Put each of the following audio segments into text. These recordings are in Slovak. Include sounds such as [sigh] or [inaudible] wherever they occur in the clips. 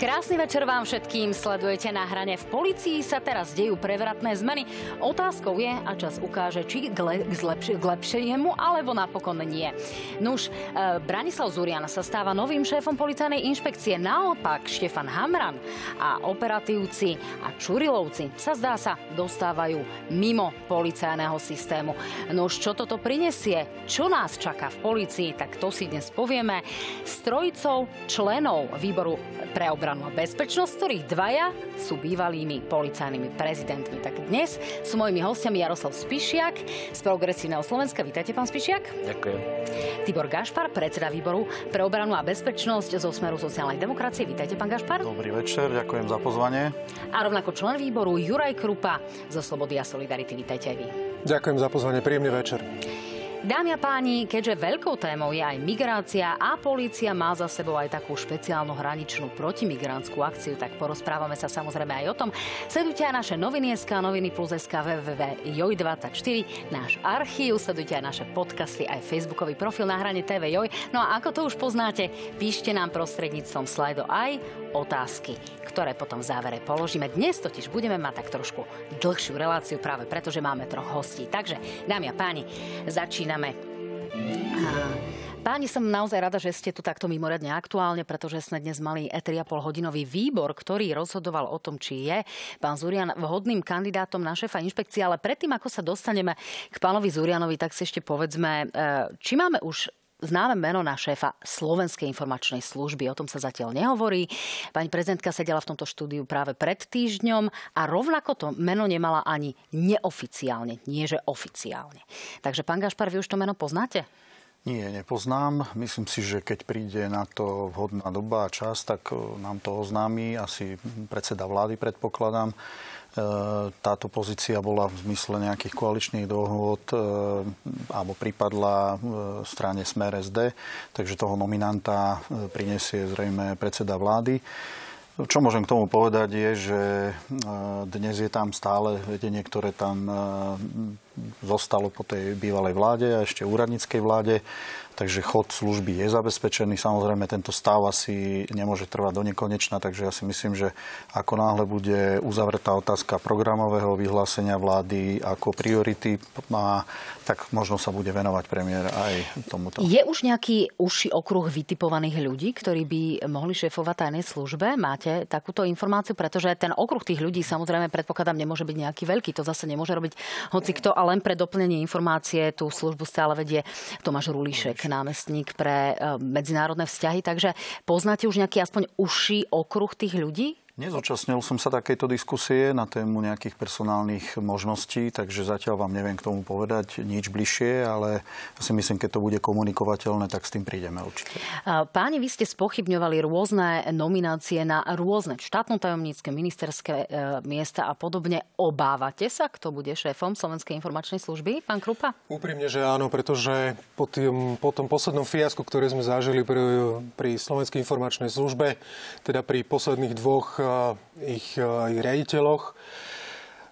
Krásny večer vám všetkým. Sledujete na hrane. V policii sa teraz dejú prevratné zmeny. Otázkou je, a čas ukáže, či k, le- k, zlepši- k lepšiemu, alebo napokon nie. Nuž, e, Branislav Zurian sa stáva novým šéfom policajnej inšpekcie. Naopak, Štefan Hamran a operatívci a Čurilovci sa zdá sa dostávajú mimo policajného systému. Nuž, čo toto prinesie? Čo nás čaká v policii? Tak to si dnes povieme s trojicou členov výboru pre obranu obranu a bezpečnosť, ktorých dvaja sú bývalými policajnými prezidentmi. Tak dnes sú mojimi hostiami Jaroslav Spišiak z Progresívneho Slovenska. Vítajte, pán Spišiak. Ďakujem. Tibor Gašpar, predseda výboru pre obranu a bezpečnosť zo Smeru sociálnej demokracie. Vítajte, pán Gašpar. Dobrý večer, ďakujem za pozvanie. A rovnako člen výboru Juraj Krupa zo Slobody a Solidarity. Vítajte aj vy. Ďakujem za pozvanie, príjemný večer. Dámy a páni, keďže veľkou témou je aj migrácia a polícia má za sebou aj takú špeciálnu hraničnú protimigrantskú akciu, tak porozprávame sa samozrejme aj o tom. Sledujte aj naše noviny SK, noviny plus SK, www.joj24, náš archív, sledujte aj naše podcasty, aj facebookový profil na hrane TV Joj. No a ako to už poznáte, píšte nám prostredníctvom slajdo aj otázky, ktoré potom v závere položíme. Dnes totiž budeme mať tak trošku dlhšiu reláciu práve preto, že máme troch hostí. Takže, dámy a páni, začíname začíname. Páni, som naozaj rada, že ste tu takto mimoriadne aktuálne, pretože sme dnes mali 3,5 hodinový výbor, ktorý rozhodoval o tom, či je pán Zurian vhodným kandidátom na šéfa inšpekcie. Ale predtým, ako sa dostaneme k pánovi Zurianovi, tak si ešte povedzme, e, či máme už známe meno na šéfa Slovenskej informačnej služby. O tom sa zatiaľ nehovorí. Pani prezidentka sedela v tomto štúdiu práve pred týždňom a rovnako to meno nemala ani neoficiálne, nie že oficiálne. Takže pán Gašpar, vy už to meno poznáte? Nie, nepoznám. Myslím si, že keď príde na to vhodná doba a čas, tak e, nám to oznámi asi predseda vlády, predpokladám. E, táto pozícia bola v zmysle nejakých koaličných dohôd e, alebo pripadla e, strane Smer SD, takže toho nominanta prinesie zrejme predseda vlády. Čo môžem k tomu povedať je, že dnes je tam stále vedenie, ktoré tam zostalo po tej bývalej vláde a ešte úradníckej vláde takže chod služby je zabezpečený. Samozrejme, tento stav asi nemôže trvať do nekonečna, takže ja si myslím, že ako náhle bude uzavretá otázka programového vyhlásenia vlády ako priority má, tak možno sa bude venovať premiér aj tomuto. Je už nejaký užší okruh vytipovaných ľudí, ktorí by mohli šéfovať tajnej službe? Máte takúto informáciu? Pretože ten okruh tých ľudí samozrejme predpokladám nemôže byť nejaký veľký. To zase nemôže robiť hoci kto. A len pre doplnenie informácie tú službu stále vedie Tomáš Rulíšek námestník pre e, medzinárodné vzťahy, takže poznáte už nejaký aspoň uší okruh tých ľudí? Nezúčastnil som sa takejto diskusie na tému nejakých personálnych možností, takže zatiaľ vám neviem k tomu povedať nič bližšie, ale ja si myslím, keď to bude komunikovateľné, tak s tým prídeme určite. Páni, vy ste spochybňovali rôzne nominácie na rôzne štátno-tajomnícke, ministerské e, miesta a podobne. Obávate sa, kto bude šéfom Slovenskej informačnej služby, pán Krupa? Úprimne, že áno, pretože po, tým, po tom poslednom fiasku, ktoré sme zažili pri, pri Slovenskej informačnej službe, teda pri posledných dvoch ich, ich riaditeľoch.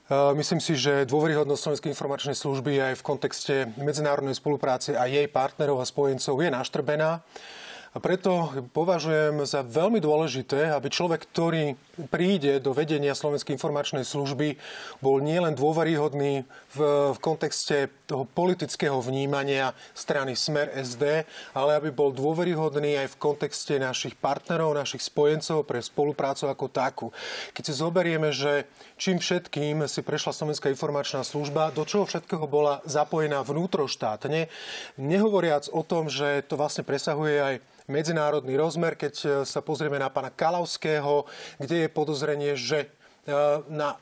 Myslím si, že dôveryhodnosť Slovenskej informačnej služby aj v kontexte medzinárodnej spolupráce a jej partnerov a spojencov je naštrbená. A preto považujem za veľmi dôležité, aby človek, ktorý príde do vedenia Slovenskej informačnej služby, bol nielen dôveryhodný v, v kontexte toho politického vnímania strany Smer SD, ale aby bol dôveryhodný aj v kontexte našich partnerov, našich spojencov pre spoluprácu ako takú. Keď si zoberieme, že čím všetkým si prešla Slovenská informačná služba, do čoho všetkého bola zapojená vnútroštátne, nehovoriac o tom, že to vlastne presahuje aj medzinárodný rozmer, keď e, sa pozrieme na pána Kalavského, kde je podozrenie, že e, na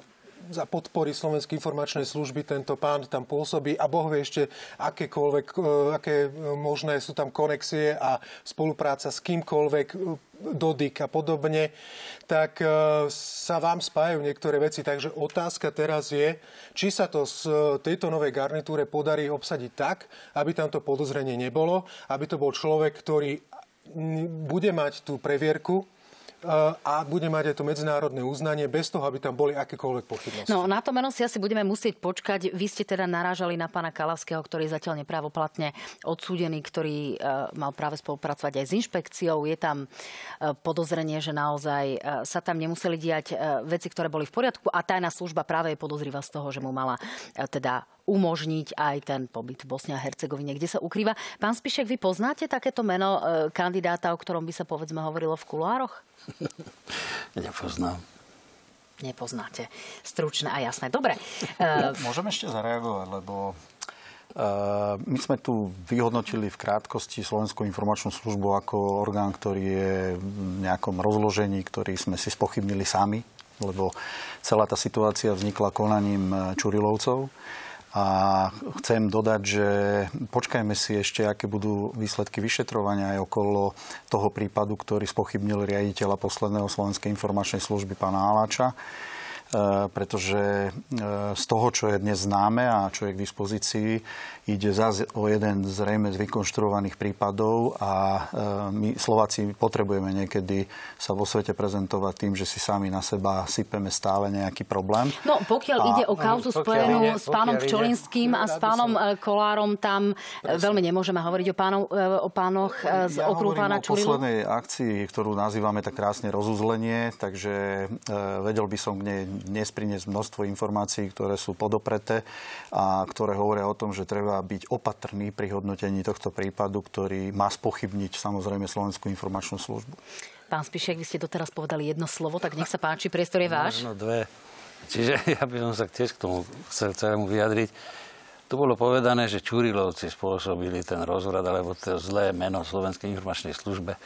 za podpory Slovenskej informačnej služby tento pán tam pôsobí a Boh vie ešte, akékoľvek, e, aké možné sú tam konexie a spolupráca s kýmkoľvek, Dodik a podobne, tak sa vám spájajú niektoré veci. Takže otázka teraz je, či sa to z tejto novej garnitúre podarí obsadiť tak, aby tamto podozrenie nebolo, aby to bol človek, ktorý bude mať tú previerku a bude mať aj to medzinárodné uznanie bez toho, aby tam boli akékoľvek pochybnosti. No, na to meno si asi budeme musieť počkať. Vy ste teda narážali na pána Kalavského, ktorý je zatiaľ nepravoplatne odsúdený, ktorý uh, mal práve spolupracovať aj s inšpekciou. Je tam uh, podozrenie, že naozaj sa tam nemuseli diať veci, ktoré boli v poriadku a tajná služba práve je podozriva z toho, že mu mala teda umožniť aj ten pobyt v Bosne a Hercegovine, kde sa ukrýva. Pán Spišek, vy poznáte takéto meno kandidáta, o ktorom by sa povedzme hovorilo v kuloároch? [laughs] Nepoznám. Nepoznáte. Stručné a jasné. Dobre. [laughs] Môžem ešte zareagovať, lebo my sme tu vyhodnotili v krátkosti Slovenskú informačnú službu ako orgán, ktorý je v nejakom rozložení, ktorý sme si spochybnili sami, lebo celá tá situácia vznikla konaním Čurilovcov. A chcem dodať, že počkajme si ešte, aké budú výsledky vyšetrovania aj okolo toho prípadu, ktorý spochybnil riaditeľa posledného Slovenskej informačnej služby pána Aláča. E, pretože e, z toho, čo je dnes známe a čo je k dispozícii, Ide zase o jeden zrejme z vykonštruovaných prípadov a e, my Slováci potrebujeme niekedy sa vo svete prezentovať tým, že si sami na seba sypeme stále nejaký problém. No pokiaľ a, ide o kauzu spojenú ide, s pánom Pčolinským a s pánom sa... E, Kolárom, tam e, Presne. veľmi nemôžeme hovoriť o, pánov, o pánoch z ja okruhu pána Čurilu. poslednej akcii, ktorú nazývame tak krásne rozuzlenie, takže vedel by som k nej dnes priniesť množstvo informácií, ktoré sú podopreté a ktoré hovoria o tom, že treba byť opatrný pri hodnotení tohto prípadu, ktorý má spochybniť samozrejme Slovenskú informačnú službu. Pán Spišek, vy ste doteraz povedali jedno slovo, tak nech sa páči, priestor je váš. No, dve. Čiže [laughs] ja by som sa tiež k tomu chcel celému vyjadriť. Tu bolo povedané, že Čurilovci spôsobili ten rozvrad alebo to zlé meno Slovenskej informačnej službe.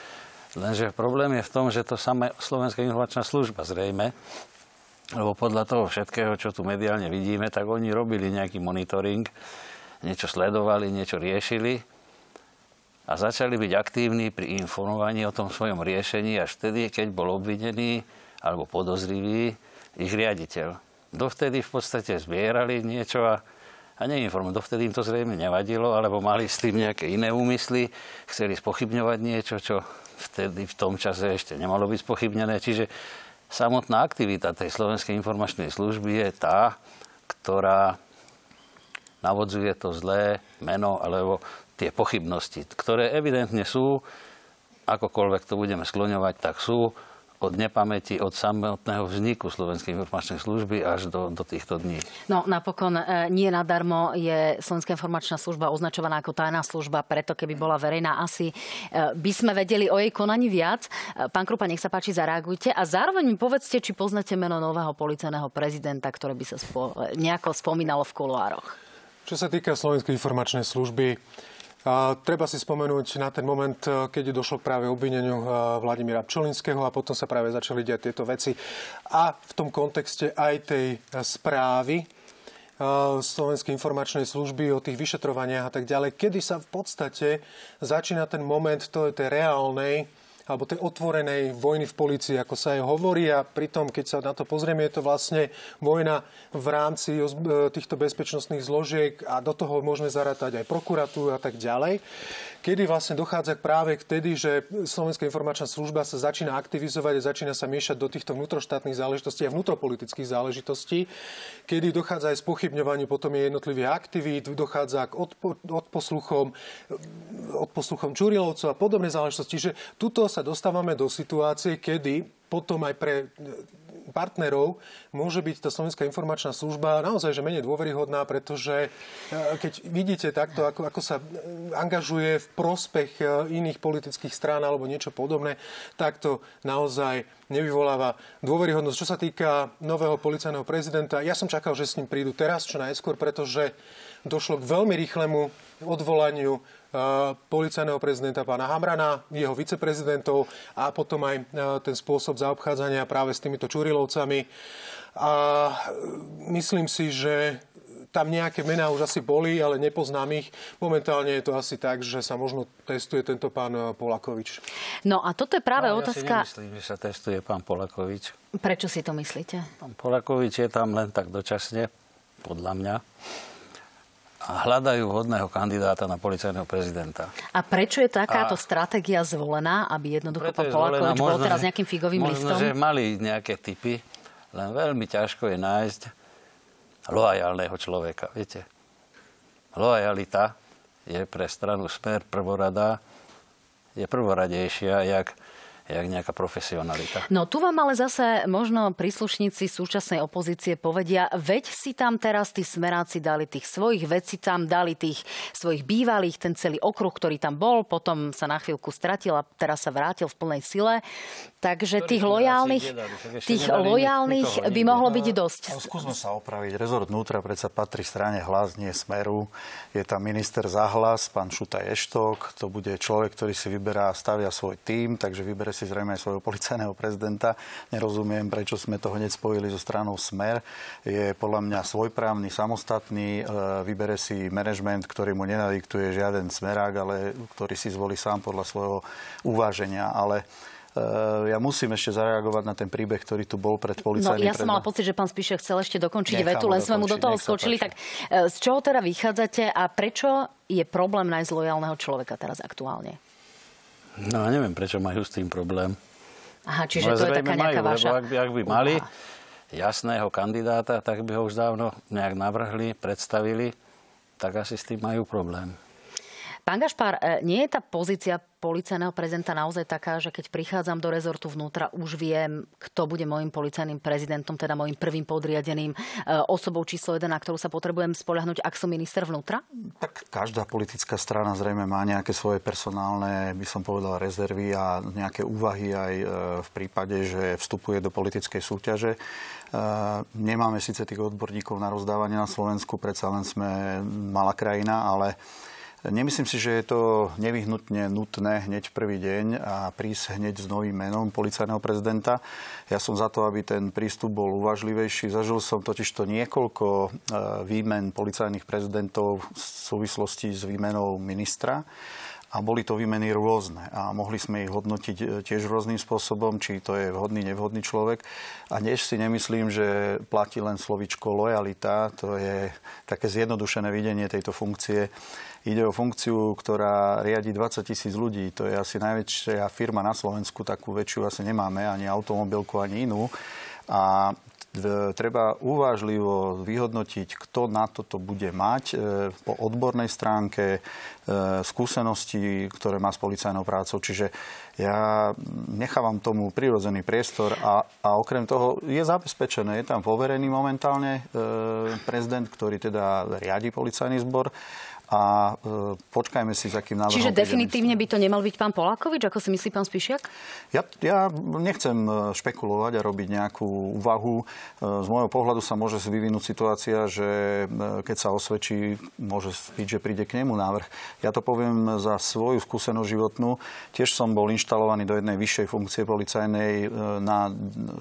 Lenže problém je v tom, že to samé Slovenská informačná služba zrejme, lebo podľa toho všetkého, čo tu mediálne vidíme, tak oni robili nejaký monitoring niečo sledovali, niečo riešili a začali byť aktívni pri informovaní o tom svojom riešení až vtedy, keď bol obvinený alebo podozrivý ich riaditeľ. Dovtedy v podstate zbierali niečo a, a neinformovali. Dovtedy im to zrejme nevadilo, alebo mali s tým nejaké iné úmysly, chceli spochybňovať niečo, čo vtedy v tom čase ešte nemalo byť spochybnené. Čiže samotná aktivita tej Slovenskej informačnej služby je tá, ktorá navodzuje to zlé meno alebo tie pochybnosti, ktoré evidentne sú, akokoľvek to budeme skloňovať, tak sú od nepamäti, od samotného vzniku Slovenskej informačnej služby až do, do týchto dní. No napokon e, nie nadarmo je Slovenská informačná služba označovaná ako tajná služba, preto keby bola verejná, asi e, by sme vedeli o jej konaní viac. E, pán Krupa, nech sa páči, zareagujte a zároveň mi povedzte, či poznáte meno nového policajného prezidenta, ktoré by sa spo, nejako spomínalo v kuluároch. Čo sa týka Slovenskej informačnej služby, a treba si spomenúť na ten moment, keď došlo práve obvineniu Vladimíra Pčolinského a potom sa práve začali diať tieto veci. A v tom kontexte aj tej správy Slovenskej informačnej služby o tých vyšetrovaniach a tak ďalej, kedy sa v podstate začína ten moment tej, tej reálnej alebo tej otvorenej vojny v policii, ako sa aj hovorí. A pritom, keď sa na to pozrieme, je to vlastne vojna v rámci e, týchto bezpečnostných zložiek a do toho môžeme zarátať aj prokuratúru a tak ďalej kedy vlastne dochádza práve vtedy, že Slovenská informačná služba sa začína aktivizovať a začína sa miešať do týchto vnútroštátnych záležitostí a vnútropolitických záležitostí, kedy dochádza aj spochybňovaniu potom jednotlivých aktivít, dochádza k odpo- odposluchom, odposluchom Čurilovcov a podobné záležitosti. Čiže tuto sa dostávame do situácie, kedy potom aj pre partnerov môže byť tá Slovenská informačná služba naozaj že menej dôveryhodná, pretože e, keď vidíte takto, ako, ako sa angažuje v prospech iných politických strán alebo niečo podobné, tak to naozaj nevyvoláva dôveryhodnosť. Čo sa týka nového policajného prezidenta, ja som čakal, že s ním prídu teraz čo najskôr, pretože došlo k veľmi rýchlemu odvolaniu policajného prezidenta pána Hamrana, jeho viceprezidentov a potom aj ten spôsob zaobchádzania práve s týmito Čurilovcami. A myslím si, že tam nejaké mená už asi boli, ale nepoznám ich. Momentálne je to asi tak, že sa možno testuje tento pán Polakovič. No a toto je práve no, otázka... Ja si nemyslím, že sa testuje pán Polakovič. Prečo si to myslíte? Pán Polakovič je tam len tak dočasne, podľa mňa. A hľadajú hodného kandidáta na policajného prezidenta. A prečo je takáto a... stratégia zvolená, aby jednoducho pán Polakovič bol teraz nejakým figovým možno, listom? Možno, že mali nejaké typy, len veľmi ťažko je nájsť loajálneho človeka. Viete, loajalita je pre stranu Smer prvorada, je prvoradejšia, jak jak nejaká profesionalita. No tu vám ale zase možno príslušníci súčasnej opozície povedia, veď si tam teraz tí smeráci dali tých svojich, veď si tam dali tých svojich bývalých, ten celý okruh, ktorý tam bol, potom sa na chvíľku stratil a teraz sa vrátil v plnej sile. Takže tých lojálnych, tých lojálnych by mohlo byť dosť. No, skúsme sa opraviť. Rezort vnútra predsa patrí strane hlas, nie smeru. Je tam minister za hlas, pán Šuta Eštok. To bude človek, ktorý si vyberá, stavia svoj tým, takže vybere si zrejme aj svojho policajného prezidenta. Nerozumiem, prečo sme to hneď spojili so stranou Smer. Je podľa mňa svojprávny, samostatný. E, vybere si manažment, ktorý mu nenadiktuje žiaden smerák, ale ktorý si zvolí sám podľa svojho uváženia. Ale ja musím ešte zareagovať na ten príbeh, ktorý tu bol pred policajným. No, ja som mala pocit, že pán Spíšek chcel ešte dokončiť Nechám vetu, len sme mu do toho skočili. Tak e, z čoho teda vychádzate a prečo je problém nájsť lojálneho človeka teraz aktuálne? No, neviem, prečo majú s tým problém. Aha, čiže to je taká nejaká majú, vaša... Lebo ak by, ak by mali jasného kandidáta, tak by ho už dávno nejak navrhli, predstavili, tak asi s tým majú problém. Pán Gašpár, e, nie je tá pozícia policajného prezidenta naozaj taká, že keď prichádzam do rezortu vnútra, už viem, kto bude môjim policajným prezidentom, teda môjim prvým podriadeným e, osobou číslo 1, na ktorú sa potrebujem spoľahnúť, ak som minister vnútra? Tak každá politická strana zrejme má nejaké svoje personálne, by som povedal, rezervy a nejaké úvahy aj e, v prípade, že vstupuje do politickej súťaže. Nemáme síce tých odborníkov na rozdávanie na Slovensku, predsa len sme malá krajina, ale Nemyslím si, že je to nevyhnutne nutné hneď v prvý deň a prísť hneď s novým menom policajného prezidenta. Ja som za to, aby ten prístup bol uvažlivejší. Zažil som totiž to niekoľko e, výmen policajných prezidentov v súvislosti s výmenou ministra a boli to výmeny rôzne a mohli sme ich hodnotiť e, tiež rôznym spôsobom, či to je vhodný, nevhodný človek. A dnes si nemyslím, že platí len slovičko lojalita, to je také zjednodušené videnie tejto funkcie. Ide o funkciu, ktorá riadi 20 tisíc ľudí. To je asi najväčšia firma na Slovensku, takú väčšiu asi nemáme, ani automobilku, ani inú. A treba uvážlivo vyhodnotiť, kto na toto bude mať e, po odbornej stránke, e, skúsenosti, ktoré má s policajnou prácou. Čiže ja nechávam tomu prirodzený priestor a, a okrem toho je zabezpečené, je tam poverený momentálne e, prezident, ktorý teda riadi policajný zbor a e, počkajme si, s akým návrhom... Čiže definitívne by to nemal byť pán Polákovič, ako si myslí pán Spišiak? Ja, ja nechcem e, špekulovať a robiť nejakú úvahu. E, z môjho pohľadu sa môže vyvinúť situácia, že e, keď sa osvedčí, môže byť, že príde k nemu návrh. Ja to poviem za svoju skúsenosť životnú. Tiež som bol inštalovaný do jednej vyššej funkcie policajnej na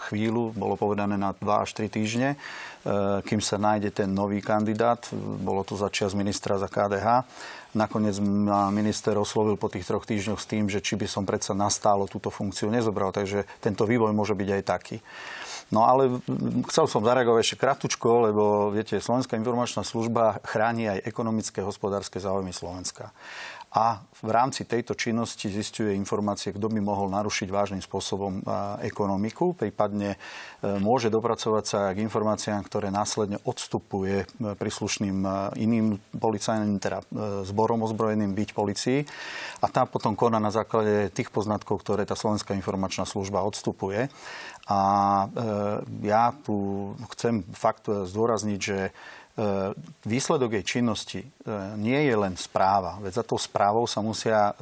chvíľu, bolo povedané na 2 až 3 týždne. Eh, kým sa nájde ten nový kandidát. Bolo to začias ministra za KDH. Nakoniec ma minister oslovil po tých troch týždňoch s tým, že či by som predsa nastálo túto funkciu nezobral. Takže tento vývoj môže byť aj taký. No ale chcel som zareagovať ešte kratučko, lebo viete, Slovenská informačná služba chráni aj ekonomické, hospodárske záujmy Slovenska a v rámci tejto činnosti zistuje informácie, kto by mohol narušiť vážnym spôsobom ekonomiku, prípadne e, môže dopracovať sa k informáciám, ktoré následne odstupuje e, príslušným e, iným policajným, teda zborom ozbrojeným byť policii a tá potom koná na základe tých poznatkov, ktoré tá Slovenská informačná služba odstupuje. A ja tu chcem fakt zdôrazniť, že E, výsledok jej činnosti e, nie je len správa, veď za tou správou sa musia e,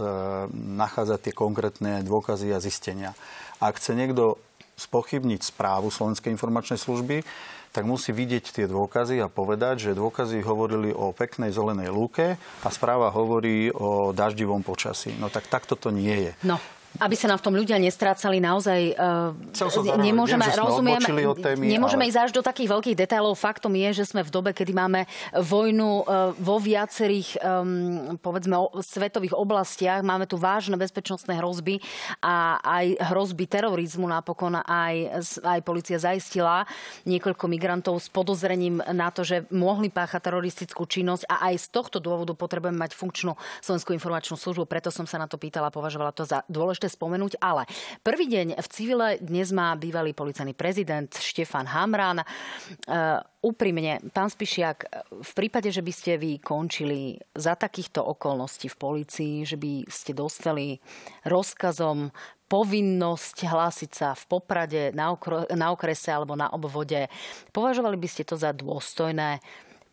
nachádzať tie konkrétne dôkazy a zistenia. Ak chce niekto spochybniť správu Slovenskej informačnej služby, tak musí vidieť tie dôkazy a povedať, že dôkazy hovorili o peknej zelenej lúke a správa hovorí o daždivom počasí. No tak takto to nie je. No. Aby sa nám v tom ľudia nestrácali naozaj, uh, nemôžeme, viem, rozumiem, od témy, nemôžeme ale... ísť až do takých veľkých detailov. Faktom je, že sme v dobe, kedy máme vojnu uh, vo viacerých, um, povedzme, o, svetových oblastiach. Máme tu vážne bezpečnostné hrozby a aj hrozby terorizmu napokon aj, aj policia zaistila niekoľko migrantov s podozrením na to, že mohli páchať teroristickú činnosť a aj z tohto dôvodu potrebujeme mať funkčnú Slovenskú informačnú službu. Preto som sa na to pýtala, považovala to za dôležité dôležité spomenúť, ale prvý deň v civile dnes má bývalý policajný prezident Štefan Hamran. Uh, úprimne, pán Spišiak, v prípade, že by ste vy končili za takýchto okolností v policii, že by ste dostali rozkazom povinnosť hlásiť sa v Poprade, na, okro- na okrese alebo na obvode. Považovali by ste to za dôstojné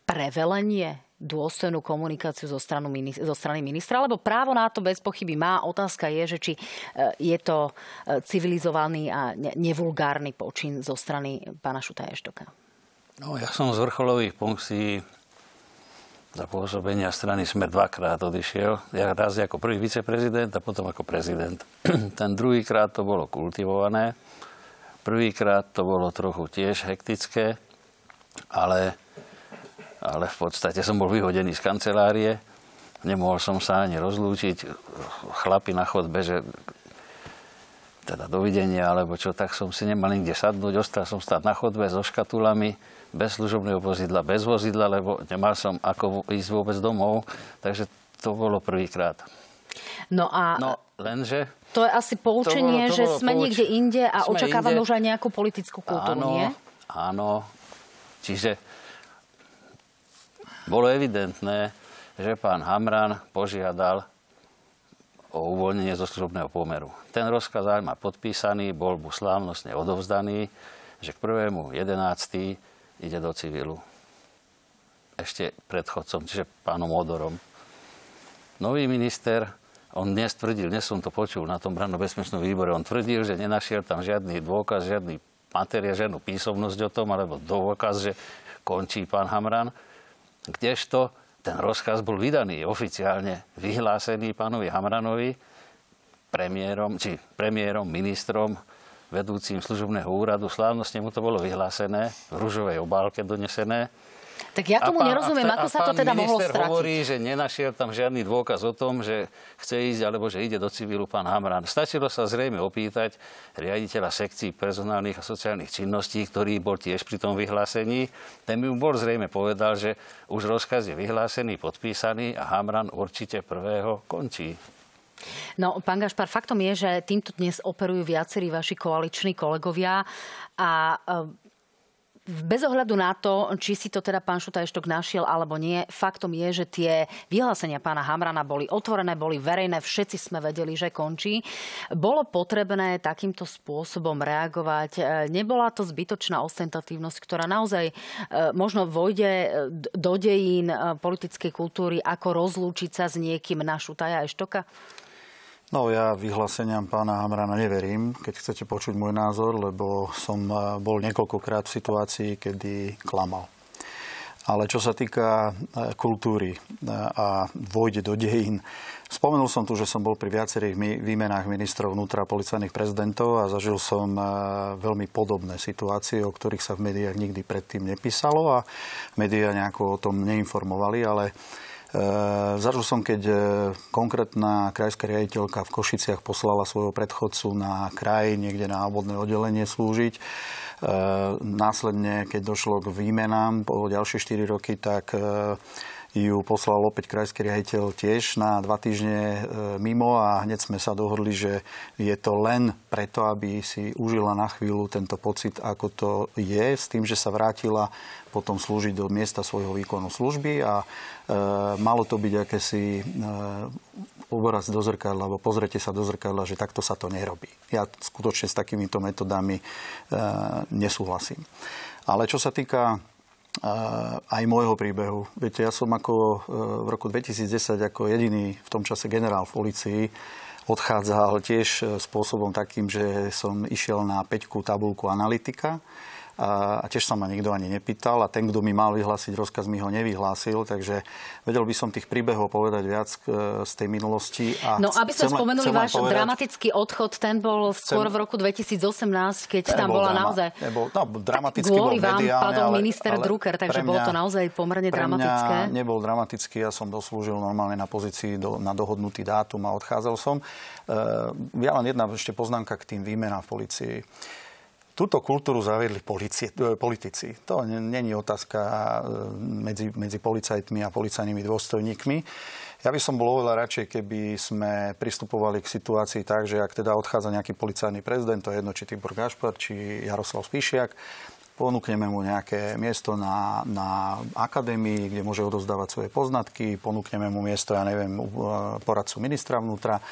prevelenie dôstojnú komunikáciu zo, stranu, zo strany ministra, lebo právo na to bez pochyby má. Otázka je, že či e, je to e, civilizovaný a nevulgárny počin zo strany pána Šutaja Eštoka. No, ja som z vrcholových funkcií za pôsobenia strany Smer dvakrát odišiel. Ja raz ako prvý viceprezident a potom ako prezident. [clears throat] Ten druhýkrát to bolo kultivované. Prvýkrát to bolo trochu tiež hektické, ale ale v podstate som bol vyhodený z kancelárie. Nemohol som sa ani rozlúčiť. Chlapi na chodbe, že teda dovidenia, alebo čo, tak som si nemal nikde sadnúť. Ostal som stáť na chodbe so škatulami, bez služobného vozidla, bez vozidla, lebo nemal som ako ísť vôbec domov. Takže to bolo prvýkrát. No a... No, lenže... To je asi poučenie, to bolo, to že sme pouč... niekde inde a sme očakávame inde. už aj nejakú politickú kultúru, áno, nie? Áno. Čiže bolo evidentné, že pán Hamran požiadal o uvoľnenie zo služobného pomeru. Ten rozkaz má podpísaný, bol mu slávnostne odovzdaný, že k 1.11. ide do civilu. Ešte predchodcom, čiže pánom Odorom. Nový minister, on dnes tvrdil, dnes som to počul na tom branno-bezpečnom výbore, on tvrdil, že nenašiel tam žiadny dôkaz, žiadny materiál, žiadnu písomnosť o tom, alebo dôkaz, že končí pán Hamran. Kdežto ten rozkaz bol vydaný oficiálne, vyhlásený pánovi Hamranovi, premiérom, či premiérom, ministrom, vedúcim služobného úradu. Slávnostne mu to bolo vyhlásené, v rúžovej obálke donesené. Tak ja tomu pán, nerozumiem, ako sa to teda mohlo stratiť. hovorí, že nenašiel tam žiadny dôkaz o tom, že chce ísť alebo že ide do civilu pán Hamran. Stačilo sa zrejme opýtať riaditeľa sekcií personálnych a sociálnych činností, ktorý bol tiež pri tom vyhlásení. Ten mi bol zrejme povedal, že už rozkaz je vyhlásený, podpísaný a Hamran určite prvého končí. No, pán Gašpar, faktom je, že týmto dnes operujú viacerí vaši koaliční kolegovia a bez ohľadu na to, či si to teda pán Šutajštok našiel alebo nie, faktom je, že tie vyhlásenia pána Hamrana boli otvorené, boli verejné, všetci sme vedeli, že končí. Bolo potrebné takýmto spôsobom reagovať. E, nebola to zbytočná ostentatívnosť, ktorá naozaj e, možno vojde e, do dejín politickej kultúry, ako rozlúčiť sa s niekým na Šutaja Eštoka? No ja vyhláseniam pána Hamrana neverím, keď chcete počuť môj názor, lebo som eh, bol niekoľkokrát v situácii, kedy klamal. Ale čo sa týka eh, kultúry eh, a vojde do dejín, spomenul som tu, že som bol pri viacerých výmenách ministrov vnútra a policajných prezidentov a zažil som veľmi podobné situácie, o ktorých sa v médiách nikdy predtým nepísalo a médiá nejako o tom neinformovali, ale zažil som, keď e, konkrétna krajská riaditeľka v Košiciach poslala svojho predchodcu na kraj, niekde na obvodné oddelenie slúžiť. E, následne, keď došlo k výmenám po ďalšie 4 roky, tak ju poslal opäť krajský riaditeľ tiež na dva týždne mimo a hneď sme sa dohodli, že je to len preto, aby si užila na chvíľu tento pocit, ako to je, s tým, že sa vrátila potom slúžiť do miesta svojho výkonu služby a E, malo to byť akési e, obraz do zrkadla, alebo pozrite sa do zrkadla, že takto sa to nerobí. Ja skutočne s takýmito metodami e, nesúhlasím. Ale čo sa týka aj môjho príbehu. Viete, ja som ako v roku 2010 ako jediný v tom čase generál v policii odchádzal tiež spôsobom takým, že som išiel na peťku tabulku analytika a, tiež sa ma nikto ani nepýtal a ten, kto mi mal vyhlásiť rozkaz, mi ho nevyhlásil, takže vedel by som tých príbehov povedať viac e, z tej minulosti. A no, aby sme spomenuli váš povedať, dramatický odchod, ten bol skôr chcem, v roku 2018, keď tam bola drama, naozaj... Nebol, no, dramatický bol vám mediálne, padol ale, minister ale Drucker, takže mňa, bolo to naozaj pomerne pre dramatické. Mňa nebol dramatický, ja som doslúžil normálne na pozícii do, na dohodnutý dátum a odchádzal som. Uh, ja len jedna ešte poznámka k tým výmenám v policii. Túto kultúru zaviedli e, politici. To není otázka e, medzi, medzi policajtmi a policajnými dôstojníkmi. Ja by som bol oveľa radšej, keby sme pristupovali k situácii tak, že ak teda odchádza nejaký policajný prezident, to je jedno, či Tibor Gašpar, či Jaroslav Spíšiak, ponúkneme mu nejaké miesto na, na akadémii, kde môže odozdávať svoje poznatky, ponúkneme mu miesto, ja neviem, poradcu ministra vnútra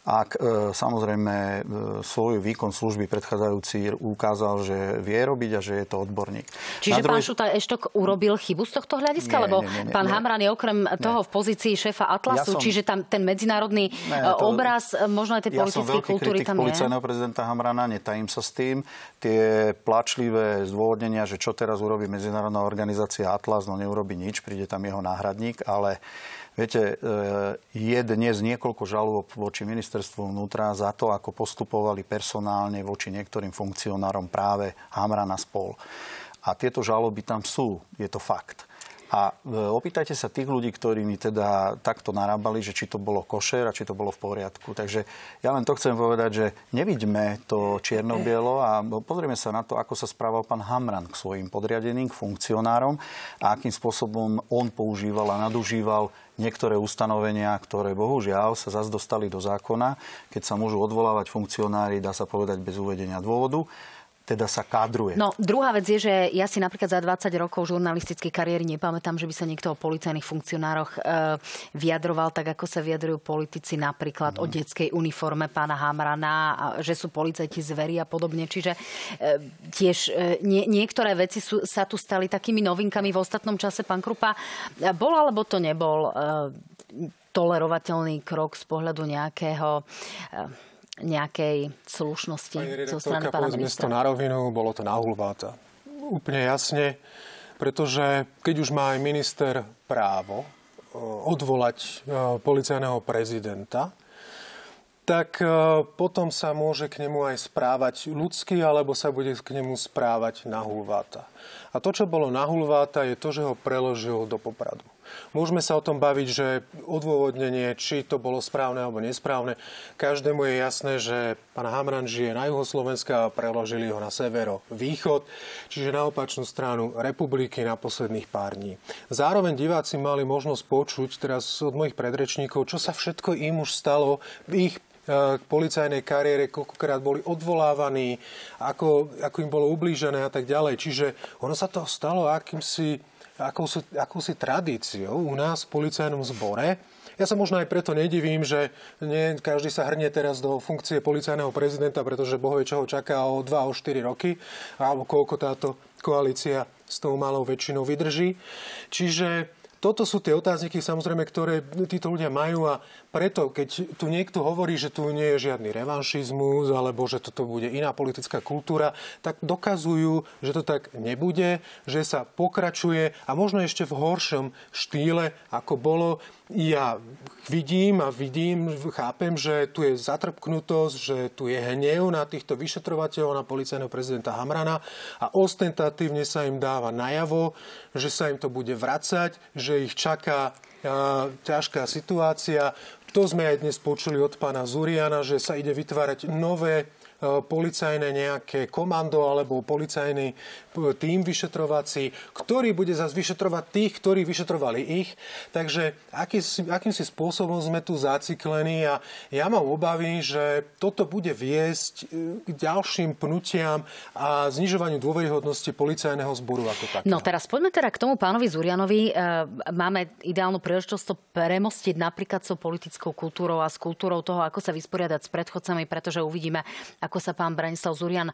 ak e, samozrejme e, svoj výkon služby predchádzajúci ukázal, že vie robiť a že je to odborník. Čiže druhej... pán Šutaj Eštok urobil chybu z tohto hľadiska? Nie, Lebo nie, nie, pán nie, Hamran je okrem nie. toho v pozícii šéfa Atlasu, ja som... čiže tam ten medzinárodný nie, e, to... obraz možno aj tej ja politickej kultúry tam je. policajného prezidenta Hamrana, netajím sa s tým. Tie plačlivé zdôvodnenia, že čo teraz urobí medzinárodná organizácia Atlas, no neurobi nič, príde tam jeho náhradník, ale Viete, e, je dnes niekoľko žalôb voči ministerstvu vnútra za to, ako postupovali personálne voči niektorým funkcionárom práve Hamrana spol. A tieto žaloby tam sú, je to fakt. A e, opýtajte sa tých ľudí, ktorí mi teda takto narábali, že či to bolo košer a či to bolo v poriadku. Takže ja len to chcem povedať, že nevidíme to čierno-bielo a pozrieme sa na to, ako sa správal pán Hamran k svojim podriadeným, k funkcionárom a akým spôsobom on používal a nadužíval niektoré ustanovenia, ktoré bohužiaľ sa zase dostali do zákona, keď sa môžu odvolávať funkcionári, dá sa povedať bez uvedenia dôvodu teda sa kádruje. No, druhá vec je, že ja si napríklad za 20 rokov žurnalistickej kariéry nepamätám, že by sa niekto o policajných funkcionároch e, vyjadroval tak, ako sa vyjadrujú politici napríklad mm. o detskej uniforme pána Hamrana, a že sú policajti zveri a podobne. Čiže e, tiež e, nie, niektoré veci sú, sa tu stali takými novinkami v ostatnom čase. Pán Krupa, bol alebo to nebol e, tolerovateľný krok z pohľadu nejakého e, nejakej slušnosti zo strany pána ministra? to na rovinu, bolo to na hulváta. Úplne jasne, pretože keď už má aj minister právo eh, odvolať eh, policajného prezidenta, tak eh, potom sa môže k nemu aj správať ľudsky, alebo sa bude k nemu správať na hulváta. A to, čo bolo na hulváta, je to, že ho preložil do Popradu. Môžeme sa o tom baviť, že odôvodnenie, či to bolo správne alebo nesprávne. Každému je jasné, že pán Hamran žije na juho Slovenska a preložili ho na severo východ, čiže na opačnú stranu republiky na posledných pár dní. Zároveň diváci mali možnosť počuť teraz od mojich predrečníkov, čo sa všetko im už stalo v ich k policajnej kariére, koľkokrát boli odvolávaní, ako, ako im bolo ublížené a tak ďalej. Čiže ono sa to stalo akýmsi akousi, akousi tradíciou u nás v policajnom zbore. Ja sa možno aj preto nedivím, že nie každý sa hrnie teraz do funkcie policajného prezidenta, pretože Boh vie, čo ho čaká o 2, o 4 roky, alebo koľko táto koalícia s tou malou väčšinou vydrží. Čiže toto sú tie otázniky, samozrejme, ktoré títo ľudia majú a preto, keď tu niekto hovorí, že tu nie je žiadny revanšizmus alebo že toto bude iná politická kultúra, tak dokazujú, že to tak nebude, že sa pokračuje a možno ešte v horšom štýle, ako bolo ja vidím a vidím, chápem, že tu je zatrpknutosť, že tu je hnev na týchto vyšetrovateľov, na policajného prezidenta Hamrana a ostentatívne sa im dáva najavo, že sa im to bude vracať, že ich čaká a, ťažká situácia. To sme aj dnes počuli od pána Zuriana, že sa ide vytvárať nové policajné nejaké komando alebo policajný tým vyšetrovací, ktorý bude zase vyšetrovať tých, ktorí vyšetrovali ich. Takže aký, akým si spôsobom sme tu zaciklení a ja mám obavy, že toto bude viesť e, k ďalším pnutiam a znižovaniu dôveryhodnosti policajného zboru ako tak. No teraz poďme teda k tomu pánovi Zurianovi. E, máme ideálnu príležitosť to premostiť napríklad so politickou kultúrou a s kultúrou toho, ako sa vysporiadať s predchodcami, pretože uvidíme, ako sa pán Branislav Zurian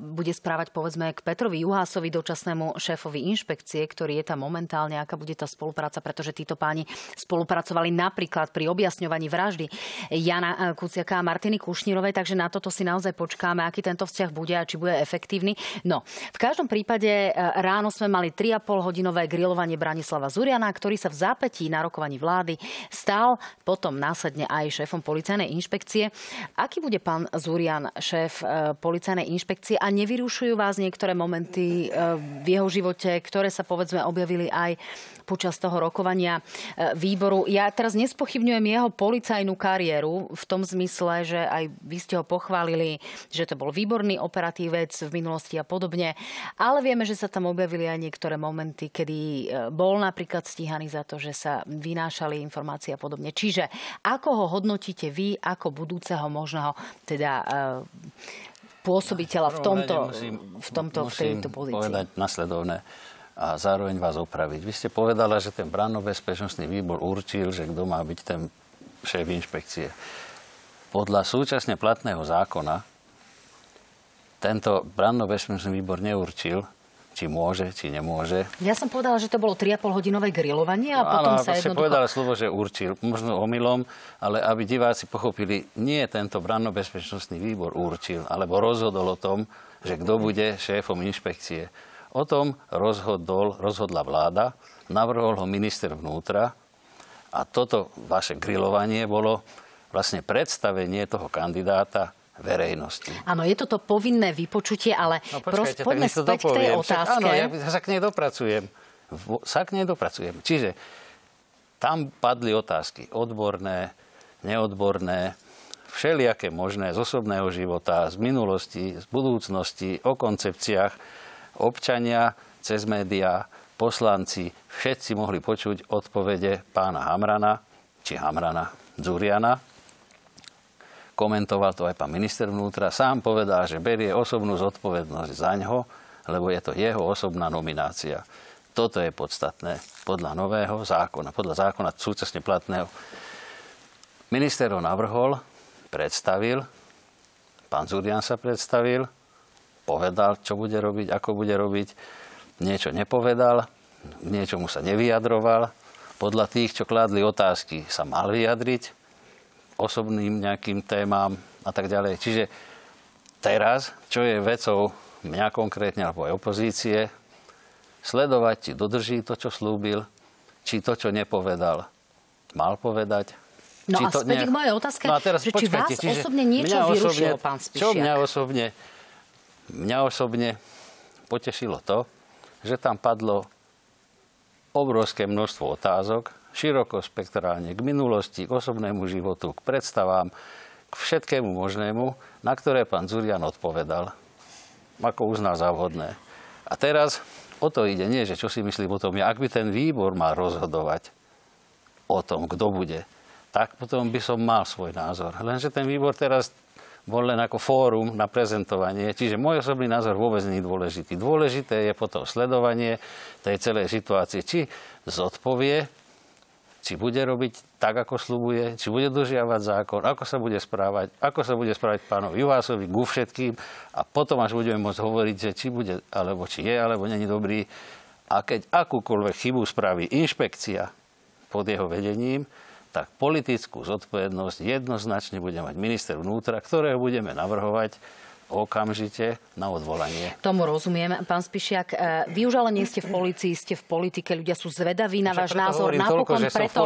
bude správať povedzme k Petrovi Juhásovi, dočasnému šéfovi inšpekcie, ktorý je tam momentálne, aká bude tá spolupráca, pretože títo páni spolupracovali napríklad pri objasňovaní vraždy Jana Kuciaka a Martiny Kušnírovej, takže na toto si naozaj počkáme, aký tento vzťah bude a či bude efektívny. No, v každom prípade ráno sme mali 3,5 hodinové grilovanie Branislava Zuriana, ktorý sa v zápätí na rokovaní vlády stal potom následne aj šéfom policajnej inšpekcie. Aký bude pán Zurian šéf e, policajnej inšpekcie a nevyrušujú vás niektoré momenty e, v jeho živote, ktoré sa povedzme objavili aj počas toho rokovania e, výboru. Ja teraz nespochybňujem jeho policajnú kariéru v tom zmysle, že aj vy ste ho pochválili, že to bol výborný operatívec v minulosti a podobne, ale vieme, že sa tam objavili aj niektoré momenty, kedy bol napríklad stíhaný za to, že sa vynášali informácie a podobne. Čiže ako ho hodnotíte vy ako budúceho možného teda pôsobiteľa v tomto, musím, v tomto musím v tejto pozícii? povedať nasledovné a zároveň vás opraviť. Vy ste povedala, že ten branno-bezpečnostný výbor určil, že kto má byť ten šéf inšpekcie. Podľa súčasne platného zákona tento branno-bezpečnostný výbor neurčil, či môže, či nemôže. Ja som povedala, že to bolo 3,5 hodinové grilovanie a potom áno, sa jednoducho... povedala slovo, že určil. Možno omylom, ale aby diváci pochopili, nie tento branno-bezpečnostný výbor určil, alebo rozhodol o tom, že kto bude šéfom inšpekcie. O tom rozhodol, rozhodla vláda, navrhol ho minister vnútra a toto vaše grilovanie bolo vlastne predstavenie toho kandidáta verejnosti. Áno, je toto povinné vypočutie, ale no, počkajte, poďme späť k tej otázke. Áno, ja sa k nej dopracujem. Sa k nej dopracujem. Čiže tam padli otázky odborné, neodborné, všelijaké možné z osobného života, z minulosti, z budúcnosti, o koncepciách. Občania cez médiá, poslanci, všetci mohli počuť odpovede pána Hamrana, či Hamrana Zuriana, komentoval to aj pán minister vnútra, sám povedal, že berie osobnú zodpovednosť za ňo, lebo je to jeho osobná nominácia. Toto je podstatné podľa nového zákona, podľa zákona súčasne platného. Minister ho navrhol, predstavil, pán Zurian sa predstavil, povedal, čo bude robiť, ako bude robiť, niečo nepovedal, k niečomu sa nevyjadroval, podľa tých, čo kládli otázky, sa mal vyjadriť, osobným nejakým témam a tak ďalej. Čiže teraz, čo je vecou mňa konkrétne alebo aj opozície, sledovať, či dodrží to, čo slúbil, či to, čo nepovedal, mal povedať. No či a to späť nejak... k mojej otázke, no a teraz, že či vás osobne niečo vyrušilo, pán Spišiak? Čo mňa osobne, mňa osobne potešilo to, že tam padlo obrovské množstvo otázok, širokospektrálne k minulosti, k osobnému životu, k predstavám, k všetkému možnému, na ktoré pán Zurian odpovedal, ako uznal za vhodné. A teraz o to ide, nie, že čo si myslím o tom, ak by ten výbor mal rozhodovať o tom, kto bude, tak potom by som mal svoj názor. Lenže ten výbor teraz bol len ako fórum na prezentovanie, čiže môj osobný názor vôbec nie je dôležitý. Dôležité je potom sledovanie tej celej situácie, či zodpovie či bude robiť tak, ako slubuje, či bude dožiavať zákon, ako sa bude správať, ako sa bude správať pánovi Juhásovi ku všetkým a potom až budeme môcť hovoriť, že či bude, alebo či je, alebo není dobrý. A keď akúkoľvek chybu spraví inšpekcia pod jeho vedením, tak politickú zodpovednosť jednoznačne bude mať minister vnútra, ktorého budeme navrhovať okamžite na odvolanie. Tomu rozumiem. Pán Spišiak, e, vy už ale nie ste v policii, ste v politike. Ľudia sú zvedaví na váš názor. Napokon toľko, preto,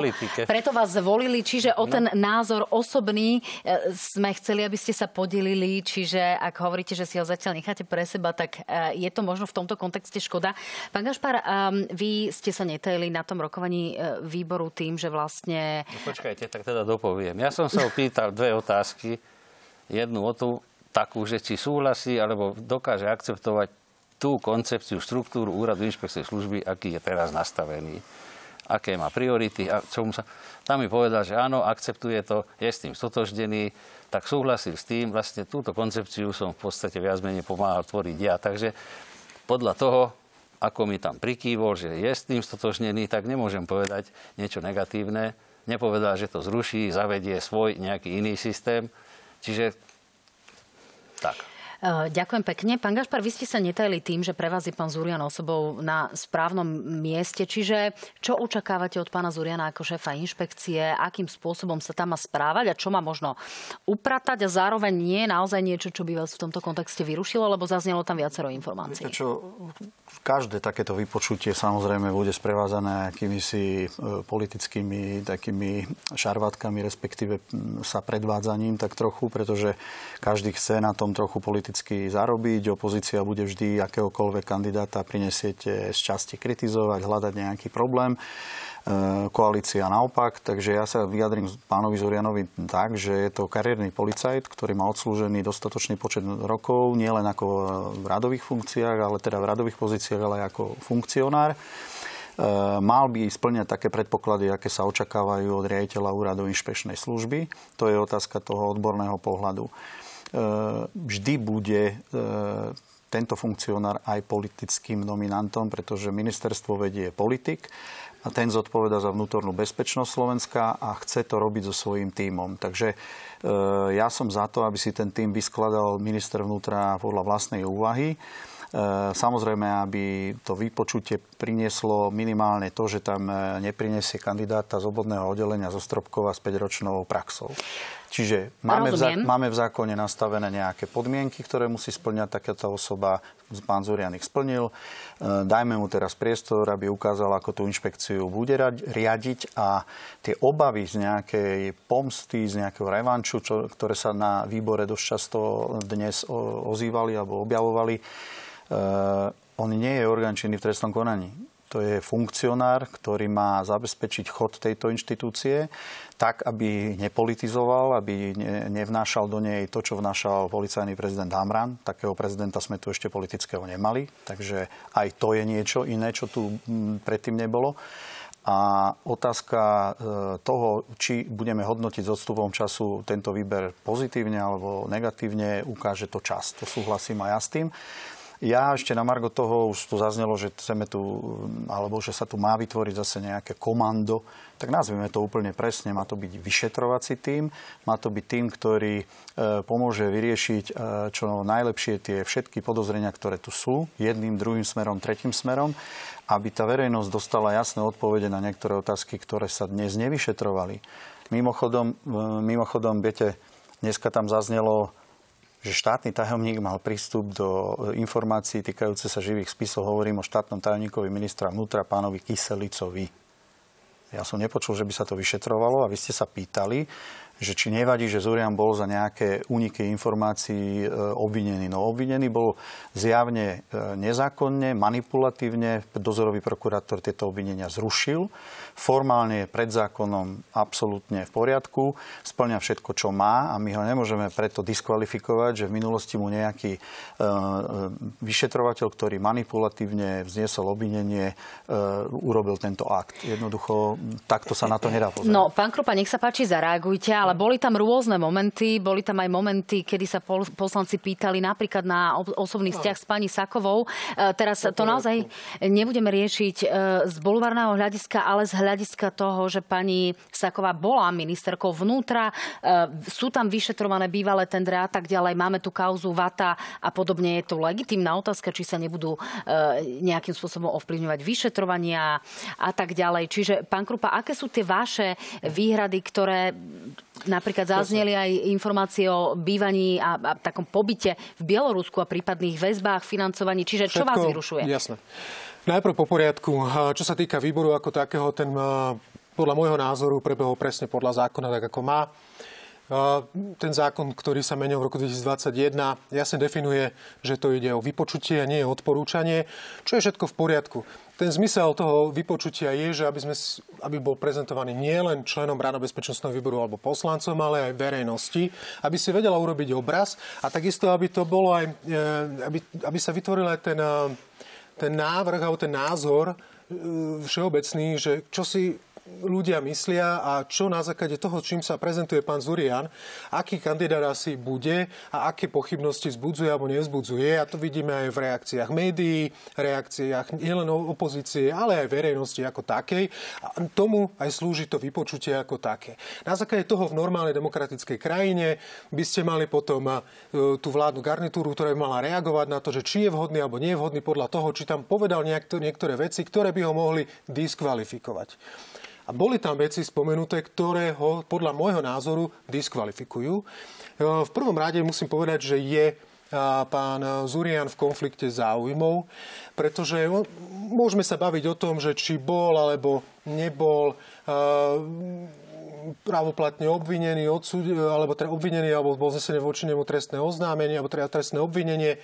preto vás zvolili. Čiže o no. ten názor osobný e, sme chceli, aby ste sa podelili. Čiže ak hovoríte, že si ho zatiaľ necháte pre seba, tak e, je to možno v tomto kontexte škoda. Pán Gašpar, vy ste sa netajili na tom rokovaní výboru tým, že vlastne... No, počkajte, tak teda dopoviem. Ja som sa opýtal dve otázky. Jednu o tú, takú, že či súhlasí alebo dokáže akceptovať tú koncepciu, štruktúru úradu inšpekcie služby, aký je teraz nastavený, aké má priority a čomu sa... Tam mi povedal, že áno, akceptuje to, je s tým stotoždený, tak súhlasil s tým, vlastne túto koncepciu som v podstate viac menej pomáhal tvoriť ja. Takže podľa toho, ako mi tam prikývol, že je s tým stotožnený, tak nemôžem povedať niečo negatívne. Nepovedal, že to zruší, zavedie svoj nejaký iný systém. Čiže Tak. E, ďakujem pekne. Pán Gašpar, vy ste sa netajili tým, že pre vás je pán Zurian osobou na správnom mieste. Čiže čo očakávate od pána Zuriana ako šéfa inšpekcie? Akým spôsobom sa tam má správať a čo má možno upratať? A zároveň nie je naozaj niečo, čo by vás v tomto kontexte vyrušilo, lebo zaznelo tam viacero informácií. Viete čo, každé takéto vypočutie samozrejme bude sprevázané akými si e, politickými takými šarvátkami, respektíve sa predvádzaním tak trochu, pretože každý chce na tom trochu politicky zarobiť. Opozícia bude vždy akéhokoľvek kandidáta prinesiete z časti kritizovať, hľadať nejaký problém e, koalícia naopak. Takže ja sa vyjadrím pánovi Zurianovi tak, že je to kariérny policajt, ktorý má odslúžený dostatočný počet rokov, nielen ako v radových funkciách, ale teda v radových pozíciách, ale aj ako funkcionár. E, mal by splňať také predpoklady, aké sa očakávajú od riaditeľa úradu inšpečnej služby. To je otázka toho odborného pohľadu. E, vždy bude e, tento funkcionár aj politickým nominantom, pretože ministerstvo vedie politik a ten zodpoveda za vnútornú bezpečnosť Slovenska a chce to robiť so svojím tímom. Takže e, ja som za to, aby si ten tým vyskladal minister vnútra podľa vlastnej úvahy. Samozrejme, aby to vypočutie prinieslo minimálne to, že tam neprinesie kandidáta z obvodného oddelenia zo Stropkova s 5-ročnou praxou. Čiže máme v, zá, máme v zákone nastavené nejaké podmienky, ktoré musí splňať takáto osoba. Pán Zurian ich splnil. E, dajme mu teraz priestor, aby ukázal, ako tú inšpekciu bude riadiť a tie obavy z nejakej pomsty, z nejakého revanču, čo, ktoré sa na výbore dosť často dnes ozývali alebo objavovali, uh, on nie je orgán činný v trestnom konaní. To je funkcionár, ktorý má zabezpečiť chod tejto inštitúcie tak, aby nepolitizoval, aby nevnášal do nej to, čo vnášal policajný prezident Hamran. Takého prezidenta sme tu ešte politického nemali, takže aj to je niečo iné, čo tu predtým nebolo. A otázka e, toho, či budeme hodnotiť s odstupom času tento výber pozitívne alebo negatívne, ukáže to čas. To súhlasím aj ja s tým. Ja ešte na Margo toho už tu zaznelo, že chceme tu, alebo že sa tu má vytvoriť zase nejaké komando, tak nazvime to úplne presne. Má to byť vyšetrovací tým, má to byť tým, ktorý e, pomôže vyriešiť e, čo najlepšie tie všetky podozrenia, ktoré tu sú, jedným, druhým smerom, tretím smerom, aby tá verejnosť dostala jasné odpovede na niektoré otázky, ktoré sa dnes nevyšetrovali. Mimochodom, e, mimochodom viete, dneska tam zaznelo že štátny tajomník mal prístup do e, informácií týkajúce sa živých spisov. Hovorím o štátnom tajomníkovi ministra vnútra, pánovi Kyselicovi. Ja som nepočul, že by sa to vyšetrovalo a vy ste sa pýtali, že či nevadí, že Zurian bol za nejaké úniky informácií e, obvinený. No obvinený bol zjavne e, nezákonne, manipulatívne. Dozorový prokurátor tieto obvinenia zrušil. Formálne je pred zákonom absolútne v poriadku. Splňa všetko, čo má a my ho nemôžeme preto diskvalifikovať, že v minulosti mu nejaký e, vyšetrovateľ, ktorý manipulatívne vzniesol obvinenie, urobil tento akt. Jednoducho takto sa na to nedá pozerať. No, pán Krupa, nech sa páči, zareagujte ale boli tam rôzne momenty. Boli tam aj momenty, kedy sa poslanci pýtali napríklad na osobný vzťah s pani Sakovou. E, teraz to naozaj nebudeme riešiť e, z bulvárneho hľadiska, ale z hľadiska toho, že pani Saková bola ministerkou vnútra. E, sú tam vyšetrované bývalé tendre a tak ďalej. Máme tu kauzu Vata a podobne. Je to legitimná otázka, či sa nebudú nejakým spôsobom ovplyvňovať vyšetrovania a tak ďalej. Čiže, pán Krupa, aké sú tie vaše výhrady, ktoré Napríklad zazneli aj informácie o bývaní a, a takom pobyte v Bielorusku a prípadných väzbách, financovaní. Čiže čo Všetko, vás vyrušuje? Jasné. Najprv po poriadku. Čo sa týka výboru ako takého, ten podľa môjho názoru prebehol presne podľa zákona, tak ako má. Ten zákon, ktorý sa menil v roku 2021, jasne definuje, že to ide o vypočutie a nie je odporúčanie, čo je všetko v poriadku. Ten zmysel toho vypočutia je, že aby, sme, aby bol prezentovaný nielen členom Rada bezpečnostného výboru alebo poslancom, ale aj verejnosti, aby si vedela urobiť obraz a takisto, aby to bolo aj, e, aby, aby sa vytvoril aj ten, e, ten návrh alebo ten názor e, všeobecný, že čo si ľudia myslia a čo na základe toho, čím sa prezentuje pán Zurian, aký kandidát asi bude a aké pochybnosti zbudzuje alebo nevzbudzuje. A to vidíme aj v reakciách médií, reakciách nielen opozície, ale aj verejnosti ako takej. A tomu aj slúži to vypočutie ako také. Na základe toho v normálnej demokratickej krajine by ste mali potom e, tú vládnu garnitúru, ktorá by mala reagovať na to, že či je vhodný alebo nie je vhodný podľa toho, či tam povedal niektoré veci, ktoré by ho mohli diskvalifikovať. A boli tam veci spomenuté, ktoré ho podľa môjho názoru diskvalifikujú. E, v prvom rade musím povedať, že je pán Zurian v konflikte záujmov, pretože môžeme sa baviť o tom, že či bol alebo nebol právoplatne obvinený, odsúd, alebo teda obvinený, alebo bol znesené voči nemu trestné oznámenie, alebo teda trestné obvinenie.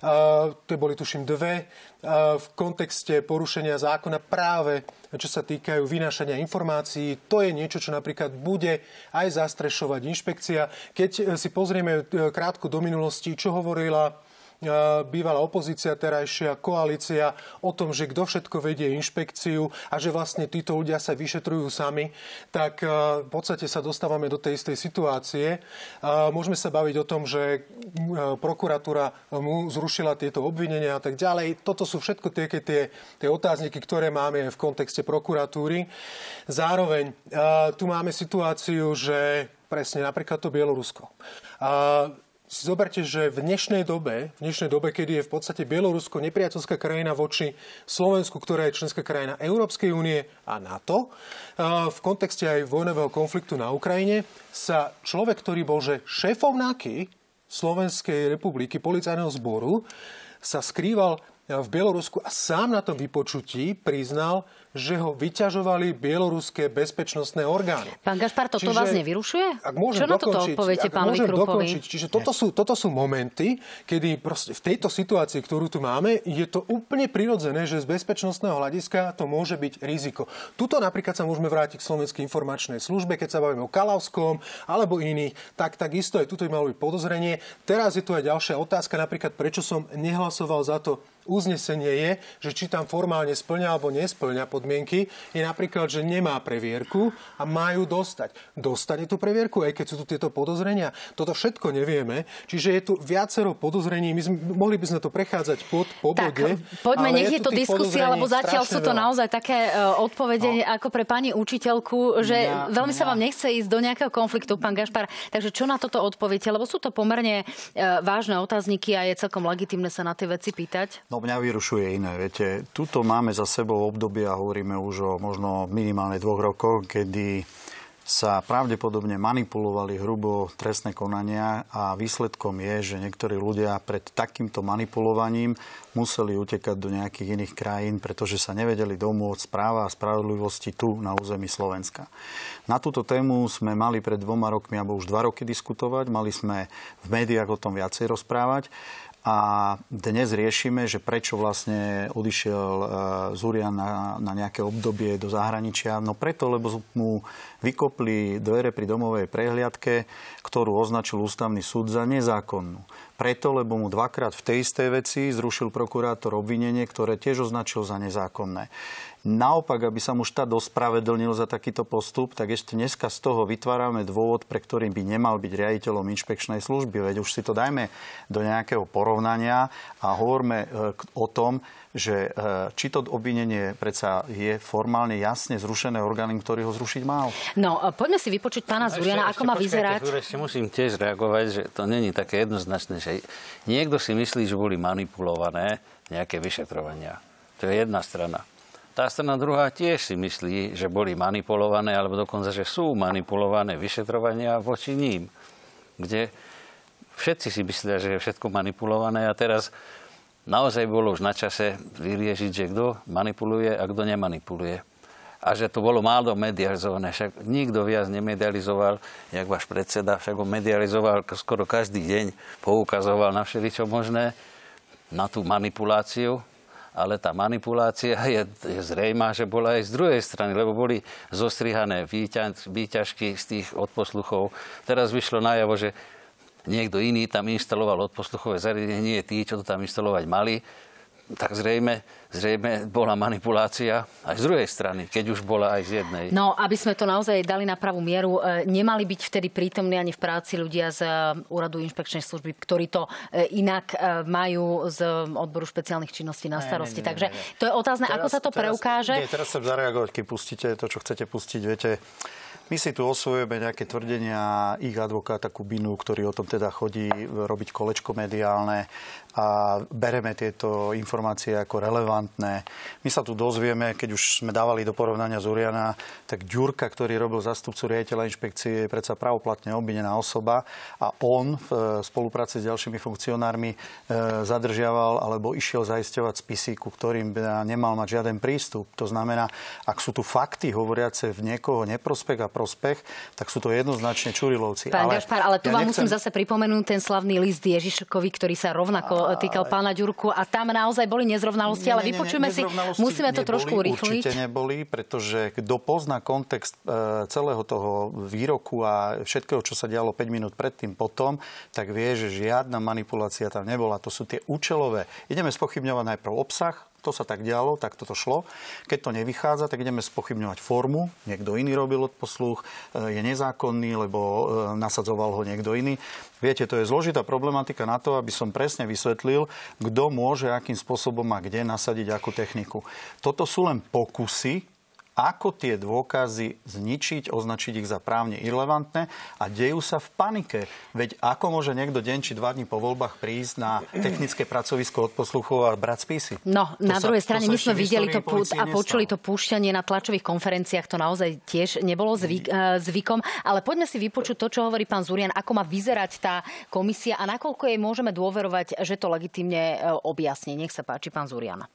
Uh, to boli, tuším, dve uh, v kontexte porušenia zákona práve čo sa týkajú vynášania informácií. To je niečo, čo napríklad bude aj zastrešovať inšpekcia. Keď si pozrieme e, krátko do minulosti, čo hovorila bývalá opozícia, terajšia koalícia o tom, že kto všetko vedie inšpekciu a že vlastne títo ľudia sa vyšetrujú sami, tak v podstate sa dostávame do tej istej situácie. Môžeme sa baviť o tom, že prokuratúra mu zrušila tieto obvinenia a tak ďalej. Toto sú všetko tie, tie, tie otázniky, ktoré máme v kontexte prokuratúry. Zároveň tu máme situáciu, že presne napríklad to Bielorusko si zoberte, že v dnešnej dobe, v dnešnej dobe, kedy je v podstate Bielorusko nepriateľská krajina voči Slovensku, ktorá je členská krajina Európskej únie a NATO, v kontexte aj vojnového konfliktu na Ukrajine, sa človek, ktorý bol že šéfom NAKY Slovenskej republiky, policajného zboru, sa skrýval v Bielorusku a sám na tom vypočutí priznal, že ho vyťažovali bieloruské bezpečnostné orgány. Pán Gašpar, toto čiže, vás nevyrušuje? Ak môžem Čo na toto odpoviete pánovi? Dokončiť, čiže toto sú, toto sú momenty, kedy proste v tejto situácii, ktorú tu máme, je to úplne prirodzené, že z bezpečnostného hľadiska to môže byť riziko. Tuto napríklad sa môžeme vrátiť k Slovenskej informačnej službe, keď sa bavíme o Kalavskom alebo iných, tak takisto aj tuto by malo byť podozrenie. Teraz je tu aj ďalšia otázka, napríklad prečo som nehlasoval za to uznesenie je, že či tam formálne splňa alebo nesplňa podmienky, je napríklad, že nemá previerku a majú dostať. Dostane tú previerku, aj keď sú tu tieto podozrenia. Toto všetko nevieme, čiže je tu viacero podozrení. My sme, mohli by sme to prechádzať pod, po tak, bode. Poďme, nech je, je to diskusia, lebo zatiaľ sú to veľa. naozaj také uh, odpovede no. ako pre pani učiteľku, že ja, veľmi ja. sa vám nechce ísť do nejakého konfliktu, pán Gašpar. Takže čo na toto odpoviete? Lebo sú to pomerne uh, vážne otázniky a je celkom legitimné sa na tie veci pýtať. No mňa vyrušuje iné. Viete, tuto máme za sebou obdobie a hovoríme už o možno minimálne dvoch rokoch, kedy sa pravdepodobne manipulovali hrubo trestné konania a výsledkom je, že niektorí ľudia pred takýmto manipulovaním museli utekať do nejakých iných krajín, pretože sa nevedeli domôcť práva a spravodlivosti tu na území Slovenska. Na túto tému sme mali pred dvoma rokmi alebo už dva roky diskutovať, mali sme v médiách o tom viacej rozprávať. A dnes riešime, že prečo vlastne odišiel e, Zurian na, na nejaké obdobie do zahraničia. No preto, lebo mu vykopli dvere pri domovej prehliadke, ktorú označil ústavný súd za nezákonnú. Preto, lebo mu dvakrát v tej istej veci zrušil prokurátor obvinenie, ktoré tiež označil za nezákonné. Naopak, aby sa mu štát ospravedlnil za takýto postup, tak ešte dneska z toho vytvárame dôvod, pre ktorý by nemal byť riaditeľom inšpekčnej služby. Veď už si to dajme do nejakého porovnania a hovorme e, o tom, že e, či to obvinenie predsa je formálne jasne zrušené orgánom, ktorý ho zrušiť mal. No, e, poďme si vypočuť pána no, Zuriana, ako má vyzerať. Ešte musím tiež reagovať, že to není také jednoznačné, že niekto si myslí, že boli manipulované nejaké vyšetrovania. To je jedna strana. Tá strana druhá tiež si myslí, že boli manipulované, alebo dokonca, že sú manipulované vyšetrovania voči ním, kde všetci si myslia, že je všetko manipulované a teraz naozaj bolo už na čase vyriešiť, že kto manipuluje a kto nemanipuluje. A že to bolo málo medializované. Však nikto viac nemedializoval, jak váš predseda, však ho medializoval skoro každý deň, poukazoval na všeličo možné, na tú manipuláciu ale tá manipulácia je, je zrejmá, že bola aj z druhej strany, lebo boli zostrihané výťaž, výťažky z tých odposluchov. Teraz vyšlo najavo, že niekto iný tam inštaloval odposluchové zariadenie, nie tí, čo to tam inštalovať mali. Tak zrejme, zrejme bola manipulácia aj z druhej strany, keď už bola aj z jednej. No, aby sme to naozaj dali na pravú mieru, e, nemali byť vtedy prítomní ani v práci ľudia z e, Úradu inšpekčnej služby, ktorí to e, inak majú z odboru špeciálnych činností na starosti. Nie, nie, nie, Takže to je otázne, teraz, ako sa to teraz, preukáže. Nie, teraz chcem zareagovať, keď pustíte to, čo chcete pustiť. Viete, my si tu osvojujeme nejaké tvrdenia ich advokáta Kubinu, ktorý o tom teda chodí robiť kolečko mediálne a bereme tieto informácie ako relevantné. My sa tu dozvieme, keď už sme dávali do porovnania Zuriana, tak Ďurka, ktorý robil zastupcu riaditeľa inšpekcie, je predsa pravoplatne obvinená osoba a on v e, spolupráci s ďalšími funkcionármi e, zadržiaval alebo išiel zaisťovať spisy, ku ktorým nemal mať žiaden prístup. To znamená, ak sú tu fakty hovoriace v niekoho neprospech a prospech, tak sú to jednoznačne Čurilovci. Pán ale, Gašpar, ale tu ja vám nechcem... musím zase pripomenúť ten slavný list Ježiškovi, ktorý sa rovnako týkal pána Ďurku a tam naozaj boli nezrovnalosti, ale vypočujeme si, musíme to trošku urychliť. Určite neboli, pretože kto pozná kontext e, celého toho výroku a všetkého, čo sa dialo 5 minút predtým, potom, tak vie, že žiadna manipulácia tam nebola. To sú tie účelové. Ideme spochybňovať najprv obsah, to sa tak dialo, tak toto šlo. Keď to nevychádza, tak ideme spochybňovať formu. Niekto iný robil odposluch, e, je nezákonný, lebo e, nasadzoval ho niekto iný. Viete, to je zložitá problematika na to, aby som presne vysvetlil, kto môže akým spôsobom a kde nasadiť akú techniku. Toto sú len pokusy ako tie dôkazy zničiť, označiť ich za právne irrelevantné a dejú sa v panike. Veď ako môže niekto deň či dva dní po voľbách prísť na technické pracovisko od posluchov a brať spisy? No, to na sa, druhej strane my sme videli to a počuli to púšťanie na tlačových konferenciách, to naozaj tiež nebolo zvyk, eh, zvykom, ale poďme si vypočuť to, čo hovorí pán Zurian, ako má vyzerať tá komisia a nakoľko jej môžeme dôverovať, že to legitimne eh, objasní. Nech sa páči, pán Zurian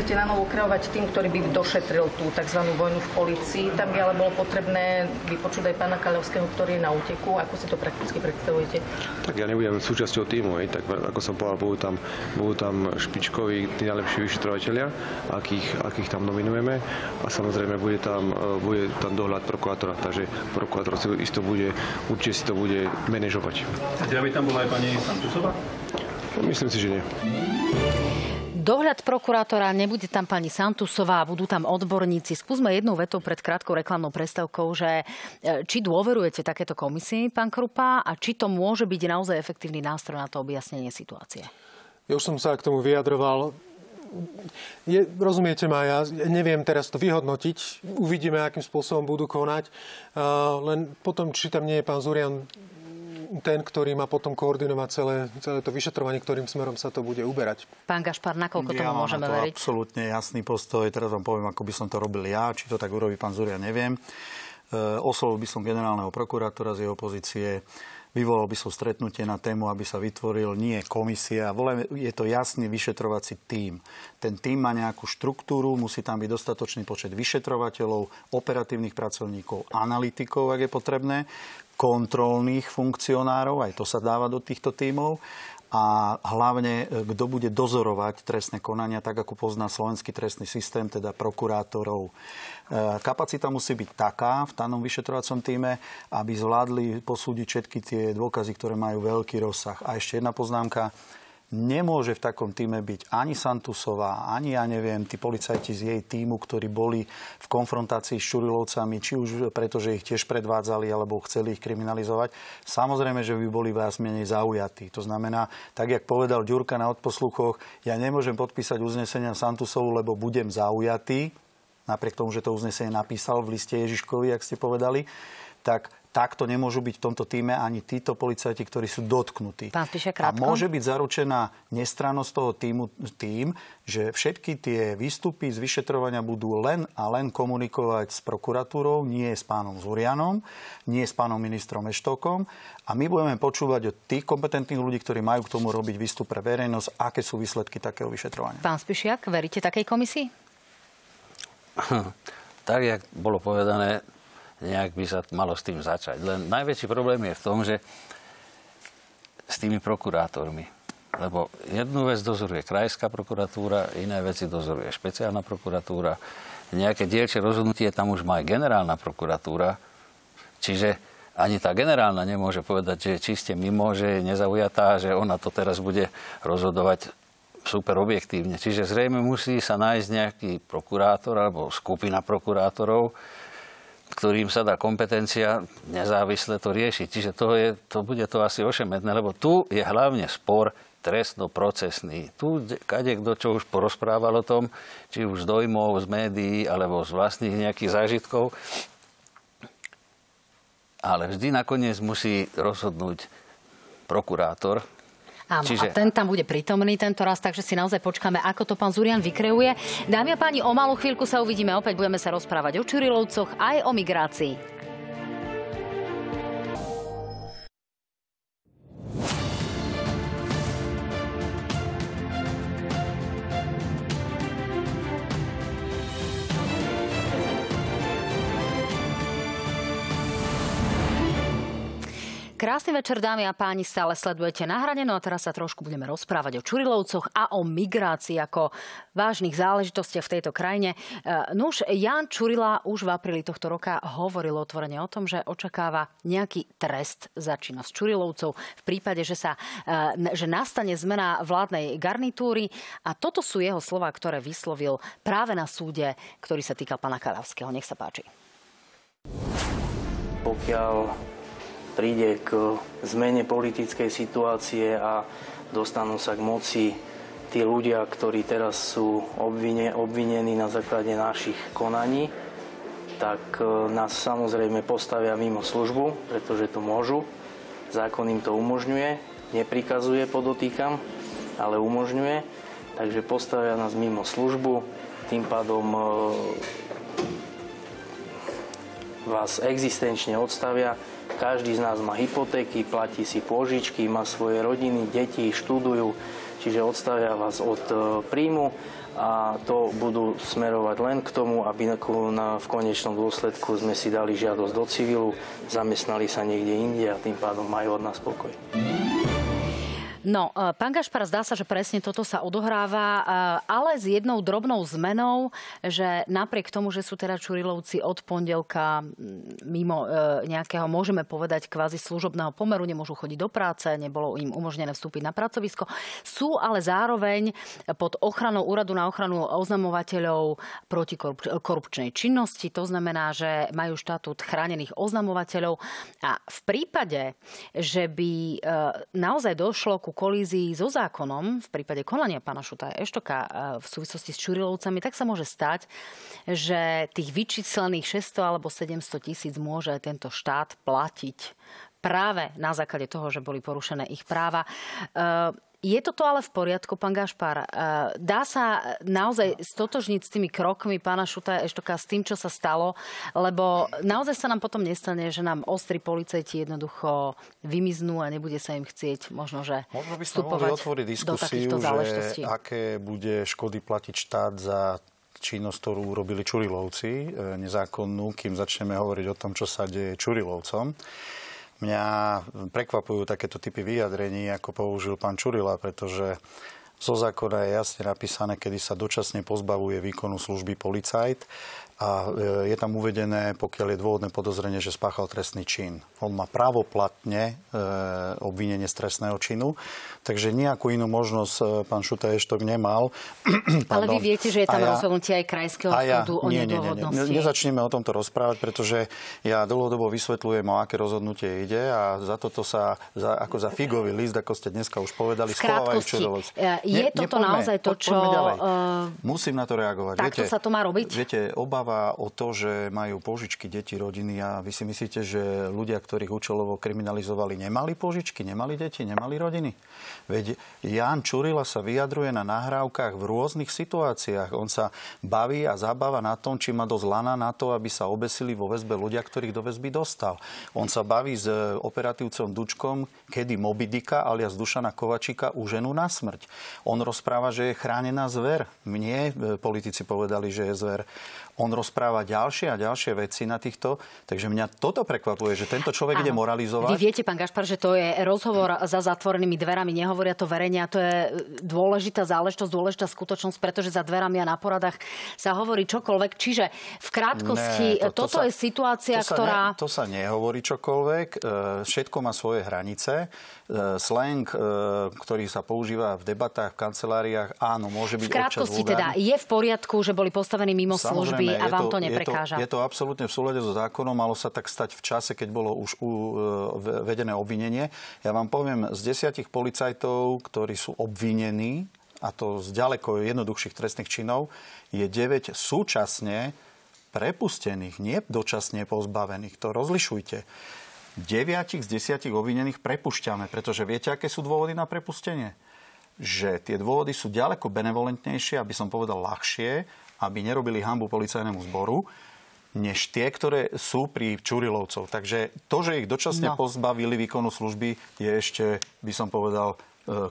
chcete na novo kreovať tým, ktorý by došetril tú tzv. vojnu v policii. Tam by ale bolo potrebné vypočuť aj pána Kaľovského, ktorý je na úteku. Ako si to prakticky predstavujete? Tak ja nebudem súčasťou týmu, aj, tak ako som povedal, budú tam, budú tam špičkoví, tí najlepší vyšetrovateľia, akých, akých tam nominujeme a samozrejme bude tam, e, bude tam dohľad prokurátora, takže prokurátor si isto bude, určite si to bude manažovať. Teda by tam bola aj pani Santusová? Myslím si, že nie. Dohľad prokurátora, nebude tam pani Santusová, budú tam odborníci. Skúsme jednou vetou pred krátkou reklamnou prestavkou, že e, či dôverujete takéto komisii, pán Krupa, a či to môže byť naozaj efektívny nástroj na to objasnenie situácie. Ja už som sa k tomu vyjadroval. Je, rozumiete ma, ja neviem teraz to vyhodnotiť. Uvidíme, akým spôsobom budú konať. Uh, len potom, či tam nie je pán Zurian ten, ktorý má potom koordinovať celé, celé to vyšetrovanie, ktorým smerom sa to bude uberať. Pán Gašpar, nakoľko ja tomu môžeme to veriť? absolútne jasný postoj. Teraz vám poviem, ako by som to robil ja. Či to tak urobí pán Zuria, neviem. E, oslovil by som generálneho prokurátora z jeho pozície. Vyvolal by som stretnutie na tému, aby sa vytvoril nie komisia, je to jasný vyšetrovací tím. Ten tím má nejakú štruktúru, musí tam byť dostatočný počet vyšetrovateľov, operatívnych pracovníkov, analytikov, ak je potrebné kontrolných funkcionárov, aj to sa dáva do týchto tímov a hlavne, e, kto bude dozorovať trestné konania, tak ako pozná slovenský trestný systém, teda prokurátorov. E, kapacita musí byť taká v danom vyšetrovacom týme, aby zvládli posúdiť všetky tie dôkazy, ktoré majú veľký rozsah. A ešte jedna poznámka nemôže v takom týme byť ani Santusová, ani ja neviem, tí policajti z jej týmu, ktorí boli v konfrontácii s Čurilovcami, či už preto, že ich tiež predvádzali alebo chceli ich kriminalizovať. Samozrejme, že by boli viac menej zaujatí. To znamená, tak jak povedal Ďurka na odposluchoch, ja nemôžem podpísať uznesenia Santusovu, lebo budem zaujatý, napriek tomu, že to uznesenie napísal v liste Ježiškovi, ak ste povedali, tak takto nemôžu byť v tomto týme ani títo policajti, ktorí sú dotknutí. Pán Spíša, a môže byť zaručená nestrannosť toho týmu tým, že všetky tie výstupy z vyšetrovania budú len a len komunikovať s prokuratúrou, nie s pánom Zurianom, nie s pánom ministrom Eštokom. A my budeme počúvať od tých kompetentných ľudí, ktorí majú k tomu robiť výstup pre verejnosť, aké sú výsledky takého vyšetrovania. Pán Spišiak, veríte takej komisii? tak, jak bolo povedané, nejak by sa malo s tým začať. Len najväčší problém je v tom, že s tými prokurátormi. Lebo jednu vec dozoruje krajská prokuratúra, iné veci dozoruje špeciálna prokuratúra, nejaké dielčie rozhodnutie tam už má aj generálna prokuratúra. Čiže ani tá generálna nemôže povedať, že čiste mimo, že je nezaujatá, že ona to teraz bude rozhodovať super objektívne. Čiže zrejme musí sa nájsť nejaký prokurátor alebo skupina prokurátorov, ktorým sa dá kompetencia nezávisle to riešiť. Čiže to, je, to bude to asi ošemetné, lebo tu je hlavne spor trestnoprocesný. Tu kade kto čo už porozprával o tom, či už z dojmov, z médií, alebo z vlastných nejakých zážitkov. Ale vždy nakoniec musí rozhodnúť prokurátor, Áno, Čiže... a ten tam bude prítomný tento raz, takže si naozaj počkáme, ako to pán Zurian vykreuje. Dámy a páni, o malú chvíľku sa uvidíme, opäť budeme sa rozprávať o Čurilovcoch aj o migrácii. Krásny večer, dámy a páni, stále sledujete na hrane, no a teraz sa trošku budeme rozprávať o Čurilovcoch a o migrácii ako vážnych záležitostiach v tejto krajine. E, nuž, Jan Čurila už v apríli tohto roka hovoril otvorene o tom, že očakáva nejaký trest za činnosť Čurilovcov v prípade, že, sa, e, že nastane zmena vládnej garnitúry. A toto sú jeho slova, ktoré vyslovil práve na súde, ktorý sa týkal pana Kalavského. Nech sa páči. Pokiaľ príde k zmene politickej situácie a dostanú sa k moci tí ľudia, ktorí teraz sú obvine, obvinení na základe našich konaní, tak e, nás samozrejme postavia mimo službu, pretože to môžu. Zákon im to umožňuje, neprikazuje, podotýkam, ale umožňuje. Takže postavia nás mimo službu, tým pádom e, vás existenčne odstavia každý z nás má hypotéky, platí si pôžičky, má svoje rodiny, deti, študujú, čiže odstavia vás od e, príjmu a to budú smerovať len k tomu, aby v konečnom dôsledku sme si dali žiadosť do civilu, zamestnali sa niekde inde a tým pádom majú od nás pokoj. No, e, pán Gašpar, zdá sa, že presne toto sa odohráva, e, ale s jednou drobnou zmenou, že napriek tomu, že sú teda Čurilovci od pondelka mimo e, nejakého, môžeme povedať, kvázi služobného pomeru, nemôžu chodiť do práce, nebolo im umožnené vstúpiť na pracovisko, sú ale zároveň pod ochranou Úradu na ochranu oznamovateľov proti korupčnej činnosti. To znamená, že majú štatút chránených oznamovateľov a v prípade, že by naozaj došlo ku ku kolízii so zákonom v prípade konania pána Šuta Eštoka e, v súvislosti s Čurilovcami, tak sa môže stať, že tých vyčíslených 600 alebo 700 tisíc môže tento štát platiť práve na základe toho, že boli porušené ich práva. E, je toto ale v poriadku, pán Gašpar? E, dá sa naozaj stotožniť s tými krokmi pána Šuta Eštoka, s tým, čo sa stalo? Lebo naozaj sa nám potom nestane, že nám ostri policajti jednoducho vymiznú a nebude sa im chcieť možno, že Možno by sme mohli otvoriť diskusiu, že aké bude škody platiť štát za činnosť, ktorú urobili Čurilovci, e, nezákonnú, kým začneme hovoriť o tom, čo sa deje Čurilovcom. Mňa prekvapujú takéto typy vyjadrení, ako použil pán Čurila, pretože zo zákona je jasne napísané, kedy sa dočasne pozbavuje výkonu služby policajt a e, je tam uvedené, pokiaľ je dôvodné podozrenie, že spáchal trestný čin. On má právoplatne e, obvinenie z trestného činu, takže nejakú inú možnosť e, pán Šuta Eštok nemal. [clears throat] Ale vy viete, že je tam ja, rozhodnutie aj Krajského ja, súdu o nie, nie, nie, nie. Nezačneme o tomto rozprávať, pretože ja dlhodobo vysvetľujem, o aké rozhodnutie ide a za toto sa, za, ako za figový list, ako ste dneska už povedali, schovávajú čudovoci. Je ne, toto nepoďme, naozaj to, čo... Musím na to reagovať. Takto viete, sa to má robiť? Viete, obava rozpráva o to, že majú požičky deti, rodiny a vy si myslíte, že ľudia, ktorých účelovo kriminalizovali, nemali požičky, nemali deti, nemali rodiny? Veď Jan Čurila sa vyjadruje na nahrávkach v rôznych situáciách. On sa baví a zabáva na tom, či má dosť lana na to, aby sa obesili vo väzbe ľudia, ktorých do väzby dostal. On sa baví s operatívcom Dučkom, kedy Mobidika alias Dušana Kovačika uženu na smrť. On rozpráva, že je chránená zver. Mne e, politici povedali, že je zver. On rozpráva ďalšie a ďalšie veci na týchto. Takže mňa toto prekvapuje, že tento človek ide moralizovať. Vy viete, pán Gašpar, že to je rozhovor za zatvorenými dverami, nehovoria to verejne a to je dôležitá záležitosť, dôležitá skutočnosť, pretože za dverami a na poradách sa hovorí čokoľvek. Čiže v krátkosti, Ne, toto sa- je situácia, to sa ktorá... Ne, to sa nehovorí čokoľvek. E, Všetko má svoje hranice. E, Slang, e, ktorý sa používa v debatách, v kanceláriách, áno, môže byť V krátkosti teda je v poriadku, že boli postavení mimo služby Samozrejme, a vám to, je neprekáža. Je to, je to absolútne v súlade so zákonom, malo sa tak stať v čase, keď bolo už u, e, vedené obvinenie. Ja vám poviem, z desiatich policajtov, ktorí sú obvinení, a to z ďaleko jednoduchších trestných činov, je 9 súčasne prepustených, nie dočasne pozbavených. To rozlišujte. 9 z 10 obvinených prepušťame, pretože viete, aké sú dôvody na prepustenie? Že tie dôvody sú ďaleko benevolentnejšie, aby som povedal ľahšie, aby nerobili hambu policajnému zboru, než tie, ktoré sú pri Čurilovcov. Takže to, že ich dočasne No. pozbavili výkonu služby, je ešte, by som povedal, e,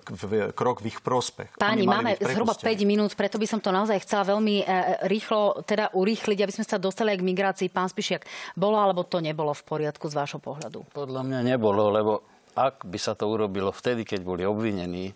krok v ich prospech. Páni, máme zhruba prepustení. 5 minút, preto by som to naozaj chcela veľmi e, rýchlo teda urýchliť, aby sme sa dostali aj k migrácii. Pán Spišiak, bolo alebo to nebolo v poriadku z vášho pohľadu? Podľa mňa nebolo, lebo ak by sa to urobilo vtedy, keď boli obvinení,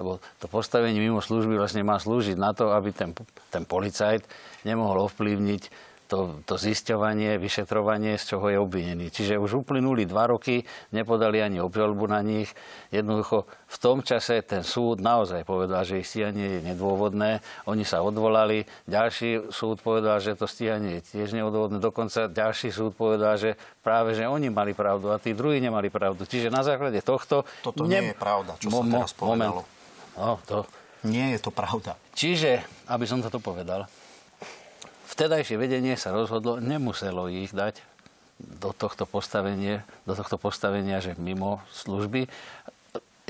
lebo to postavenie mimo služby vlastne má slúžiť na to, aby ten, ten policajt nemohol ovplyvniť to, to zisťovanie, vyšetrovanie, z čoho je obvinený. Čiže už uplynuli dva roky, nepodali ani obžalbu na nich. Jednoducho v tom čase ten súd naozaj povedal, že ich stíhanie je nedôvodné. Oni sa odvolali. Ďalší súd povedal, že to stíhanie je tiež nedôvodné. Dokonca ďalší súd povedal, že práve že oni mali pravdu a tí druhí nemali pravdu. Čiže na základe tohto... Toto nie je pravda, čo sa teraz povedalo. No, to, Nie je to pravda. Čiže, aby som toto povedal, vtedajšie vedenie sa rozhodlo, nemuselo ich dať do tohto postavenia, do tohto postavenia, že mimo služby,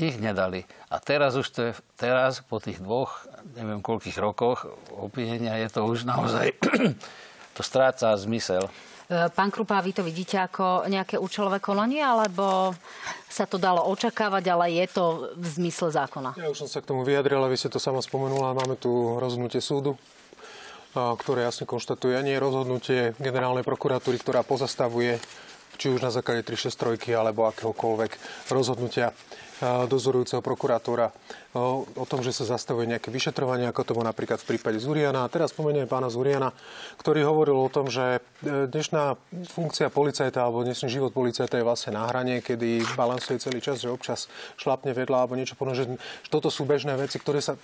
ich nedali. A teraz už to je, teraz po tých dvoch, neviem koľkých rokoch obvinenia je to už naozaj, [clears throat] to stráca zmysel. E, Pán Krupa, vy to vidíte ako nejaké účelové konanie, alebo sa to dalo očakávať, ale je to v zmysle zákona? Ja už som sa k tomu vyjadril, vy ste to sama spomenula. Máme tu rozhodnutie súdu, ktoré jasne konštatuje, nie je rozhodnutie generálnej prokuratúry, ktorá pozastavuje či už na základe 363 alebo akéhokoľvek rozhodnutia dozorujúceho prokurátora o, tom, že sa zastavuje nejaké vyšetrovanie, ako to bolo napríklad v prípade Zuriana. A teraz spomeniem pána Zuriana, ktorý hovoril o tom, že e, dnešná funkcia policajta alebo dnešný život policajta je vlastne na hrane, kedy balansuje celý čas, že občas šlapne vedľa alebo niečo podobné, že toto sú bežné veci, ktoré sa v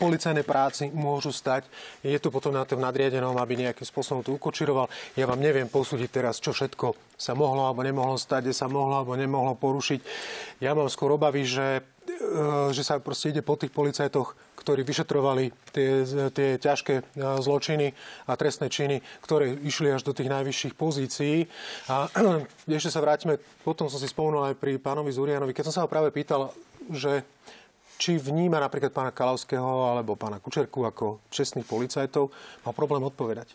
policajnej práci môžu stať. Je tu potom na tom nadriadenom, aby nejakým spôsobom to ukočiroval. Ja vám neviem posúdiť teraz, čo všetko sa mohlo alebo nemohlo stať, kde sa mohlo alebo nemohlo porušiť. Ja mám skôr obavy, že že sa proste ide po tých policajtoch, ktorí vyšetrovali tie, tie ťažké e, zločiny a trestné činy, ktoré išli až do tých najvyšších pozícií. A [clears throat] ešte sa vrátime, potom som si spomenul aj pri pánovi Zurianovi, keď som sa ho práve pýtal, že či vníma napríklad pána Kalavského alebo pána Kučerku ako čestných policajtov, má problém odpovedať.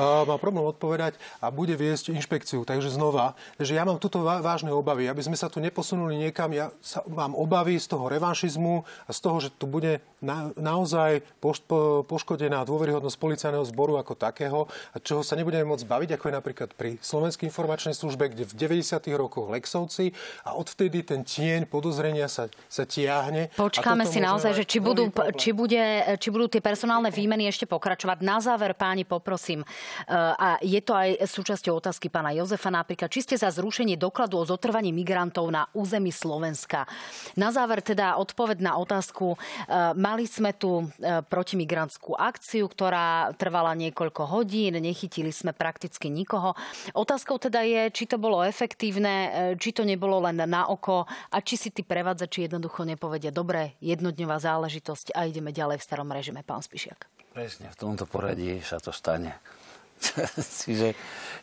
Má problém odpovedať a bude viesť inšpekciu. Takže znova, že ja mám tuto vá- vážne obavy, aby sme sa tu neposunuli niekam. Ja sa, mám obavy z toho revanšizmu a z toho, že tu bude na, naozaj poš, po, poškodená dôveryhodnosť policajného zboru ako takého a čoho sa nebudeme môcť baviť, ako je napríklad pri Slovenskej informačnej službe, kde v 90. rokoch Lexovci a odvtedy ten tieň podozrenia sa, sa tiahne. Počkáme si naozaj, že či budú, či, bude, či budú tie personálne výmeny ešte pokračovať. Na záver, páni, poprosím, a je to aj súčasťou otázky pána Jozefa napríklad, či ste za zrušenie dokladu o zotrvaní migrantov na území Slovenska. Na záver teda odpoved na otázku. E, Mali sme tu e, protimigrantskú akciu, ktorá trvala niekoľko hodín, nechytili sme prakticky nikoho. Otázkou teda je, či to bolo efektívne, či to nebolo len na oko a či si tí prevádzači jednoducho nepovedia, dobre, jednodňová záležitosť a ideme ďalej v starom režime, pán Spišiak. Presne, v tomto poradí sa to stane. [laughs] čiže,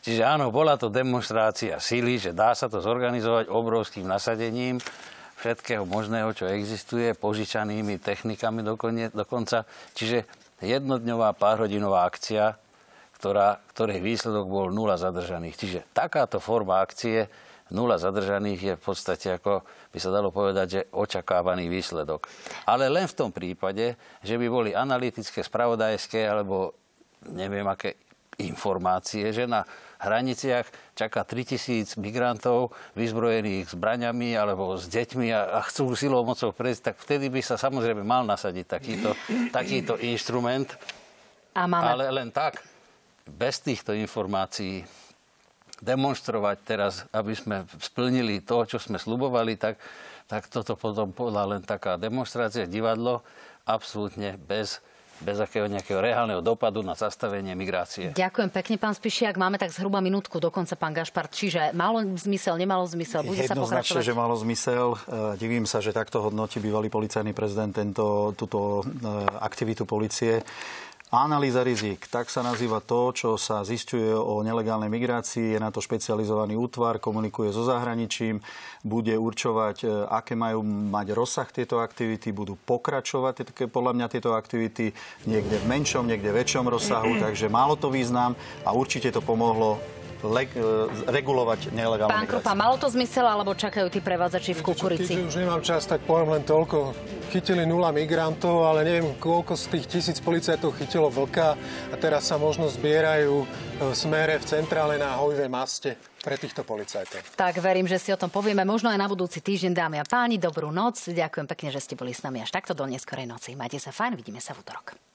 čiže áno, bola to demonstrácia sily, že dá sa to zorganizovať obrovským nasadením všetkého možného, čo existuje, požičanými technikami dokonie, dokonca. Čiže jednodňová párhodinová akcia, ktorá, ktorej výsledok bol nula zadržaných. Čiže takáto forma akcie, nula zadržaných je v podstate, ako by sa dalo povedať, že očakávaný výsledok. Ale len v tom prípade, že by boli analytické, spravodajské alebo neviem aké informácie, že na hraniciach čaká 3000 migrantov vyzbrojených zbraňami alebo s deťmi a, a chcú silou mocou prejsť, tak vtedy by sa samozrejme mal nasadiť takýto, takýto inštrument. A máme... Ale len tak, bez týchto informácií demonstrovať teraz, aby sme splnili to, čo sme slubovali, tak, tak toto potom bola len taká demonstrácia, divadlo, absolútne bez bez akého nejakého reálneho dopadu na zastavenie migrácie. Ďakujem pekne, pán Spišiak. Máme tak zhruba minútku do konca, pán Gašpart. Čiže malo zmysel, nemalo zmysel, bude sa pokračovať? že malo zmysel. E, divím sa, že takto hodnotí bývalý policajný prezident tento, túto e, aktivitu policie. Analýza rizik, tak sa nazýva to, čo sa zistuje o nelegálnej migrácii. Je na to špecializovaný útvar, komunikuje so zahraničím, bude určovať, e, aké majú mať rozsah tieto aktivity, budú pokračovať podľa mňa tieto aktivity niekde v menšom, niekde v väčšom rozsahu, takže málo to význam a určite to pomohlo le- e, regulovať nelegálnu Pán Krupa, malo to zmysel, alebo čakajú tí prevádzači v Kukurici? Keďže už nemám čas, tak poviem len toľko. Chytili nula migrantov, ale neviem, koľko z tých tisíc policajtov chytilo vlka a teraz sa možno zbierajú e, v smere v centrále na hojvé maste pre týchto policajtov. Tak verím, že si o tom povieme možno aj na budúci týždeň, dámy a páni. Dobrú noc. Ďakujem pekne, že ste boli s nami až takto do neskorej noci. Majte sa fajn, vidíme sa v útorok.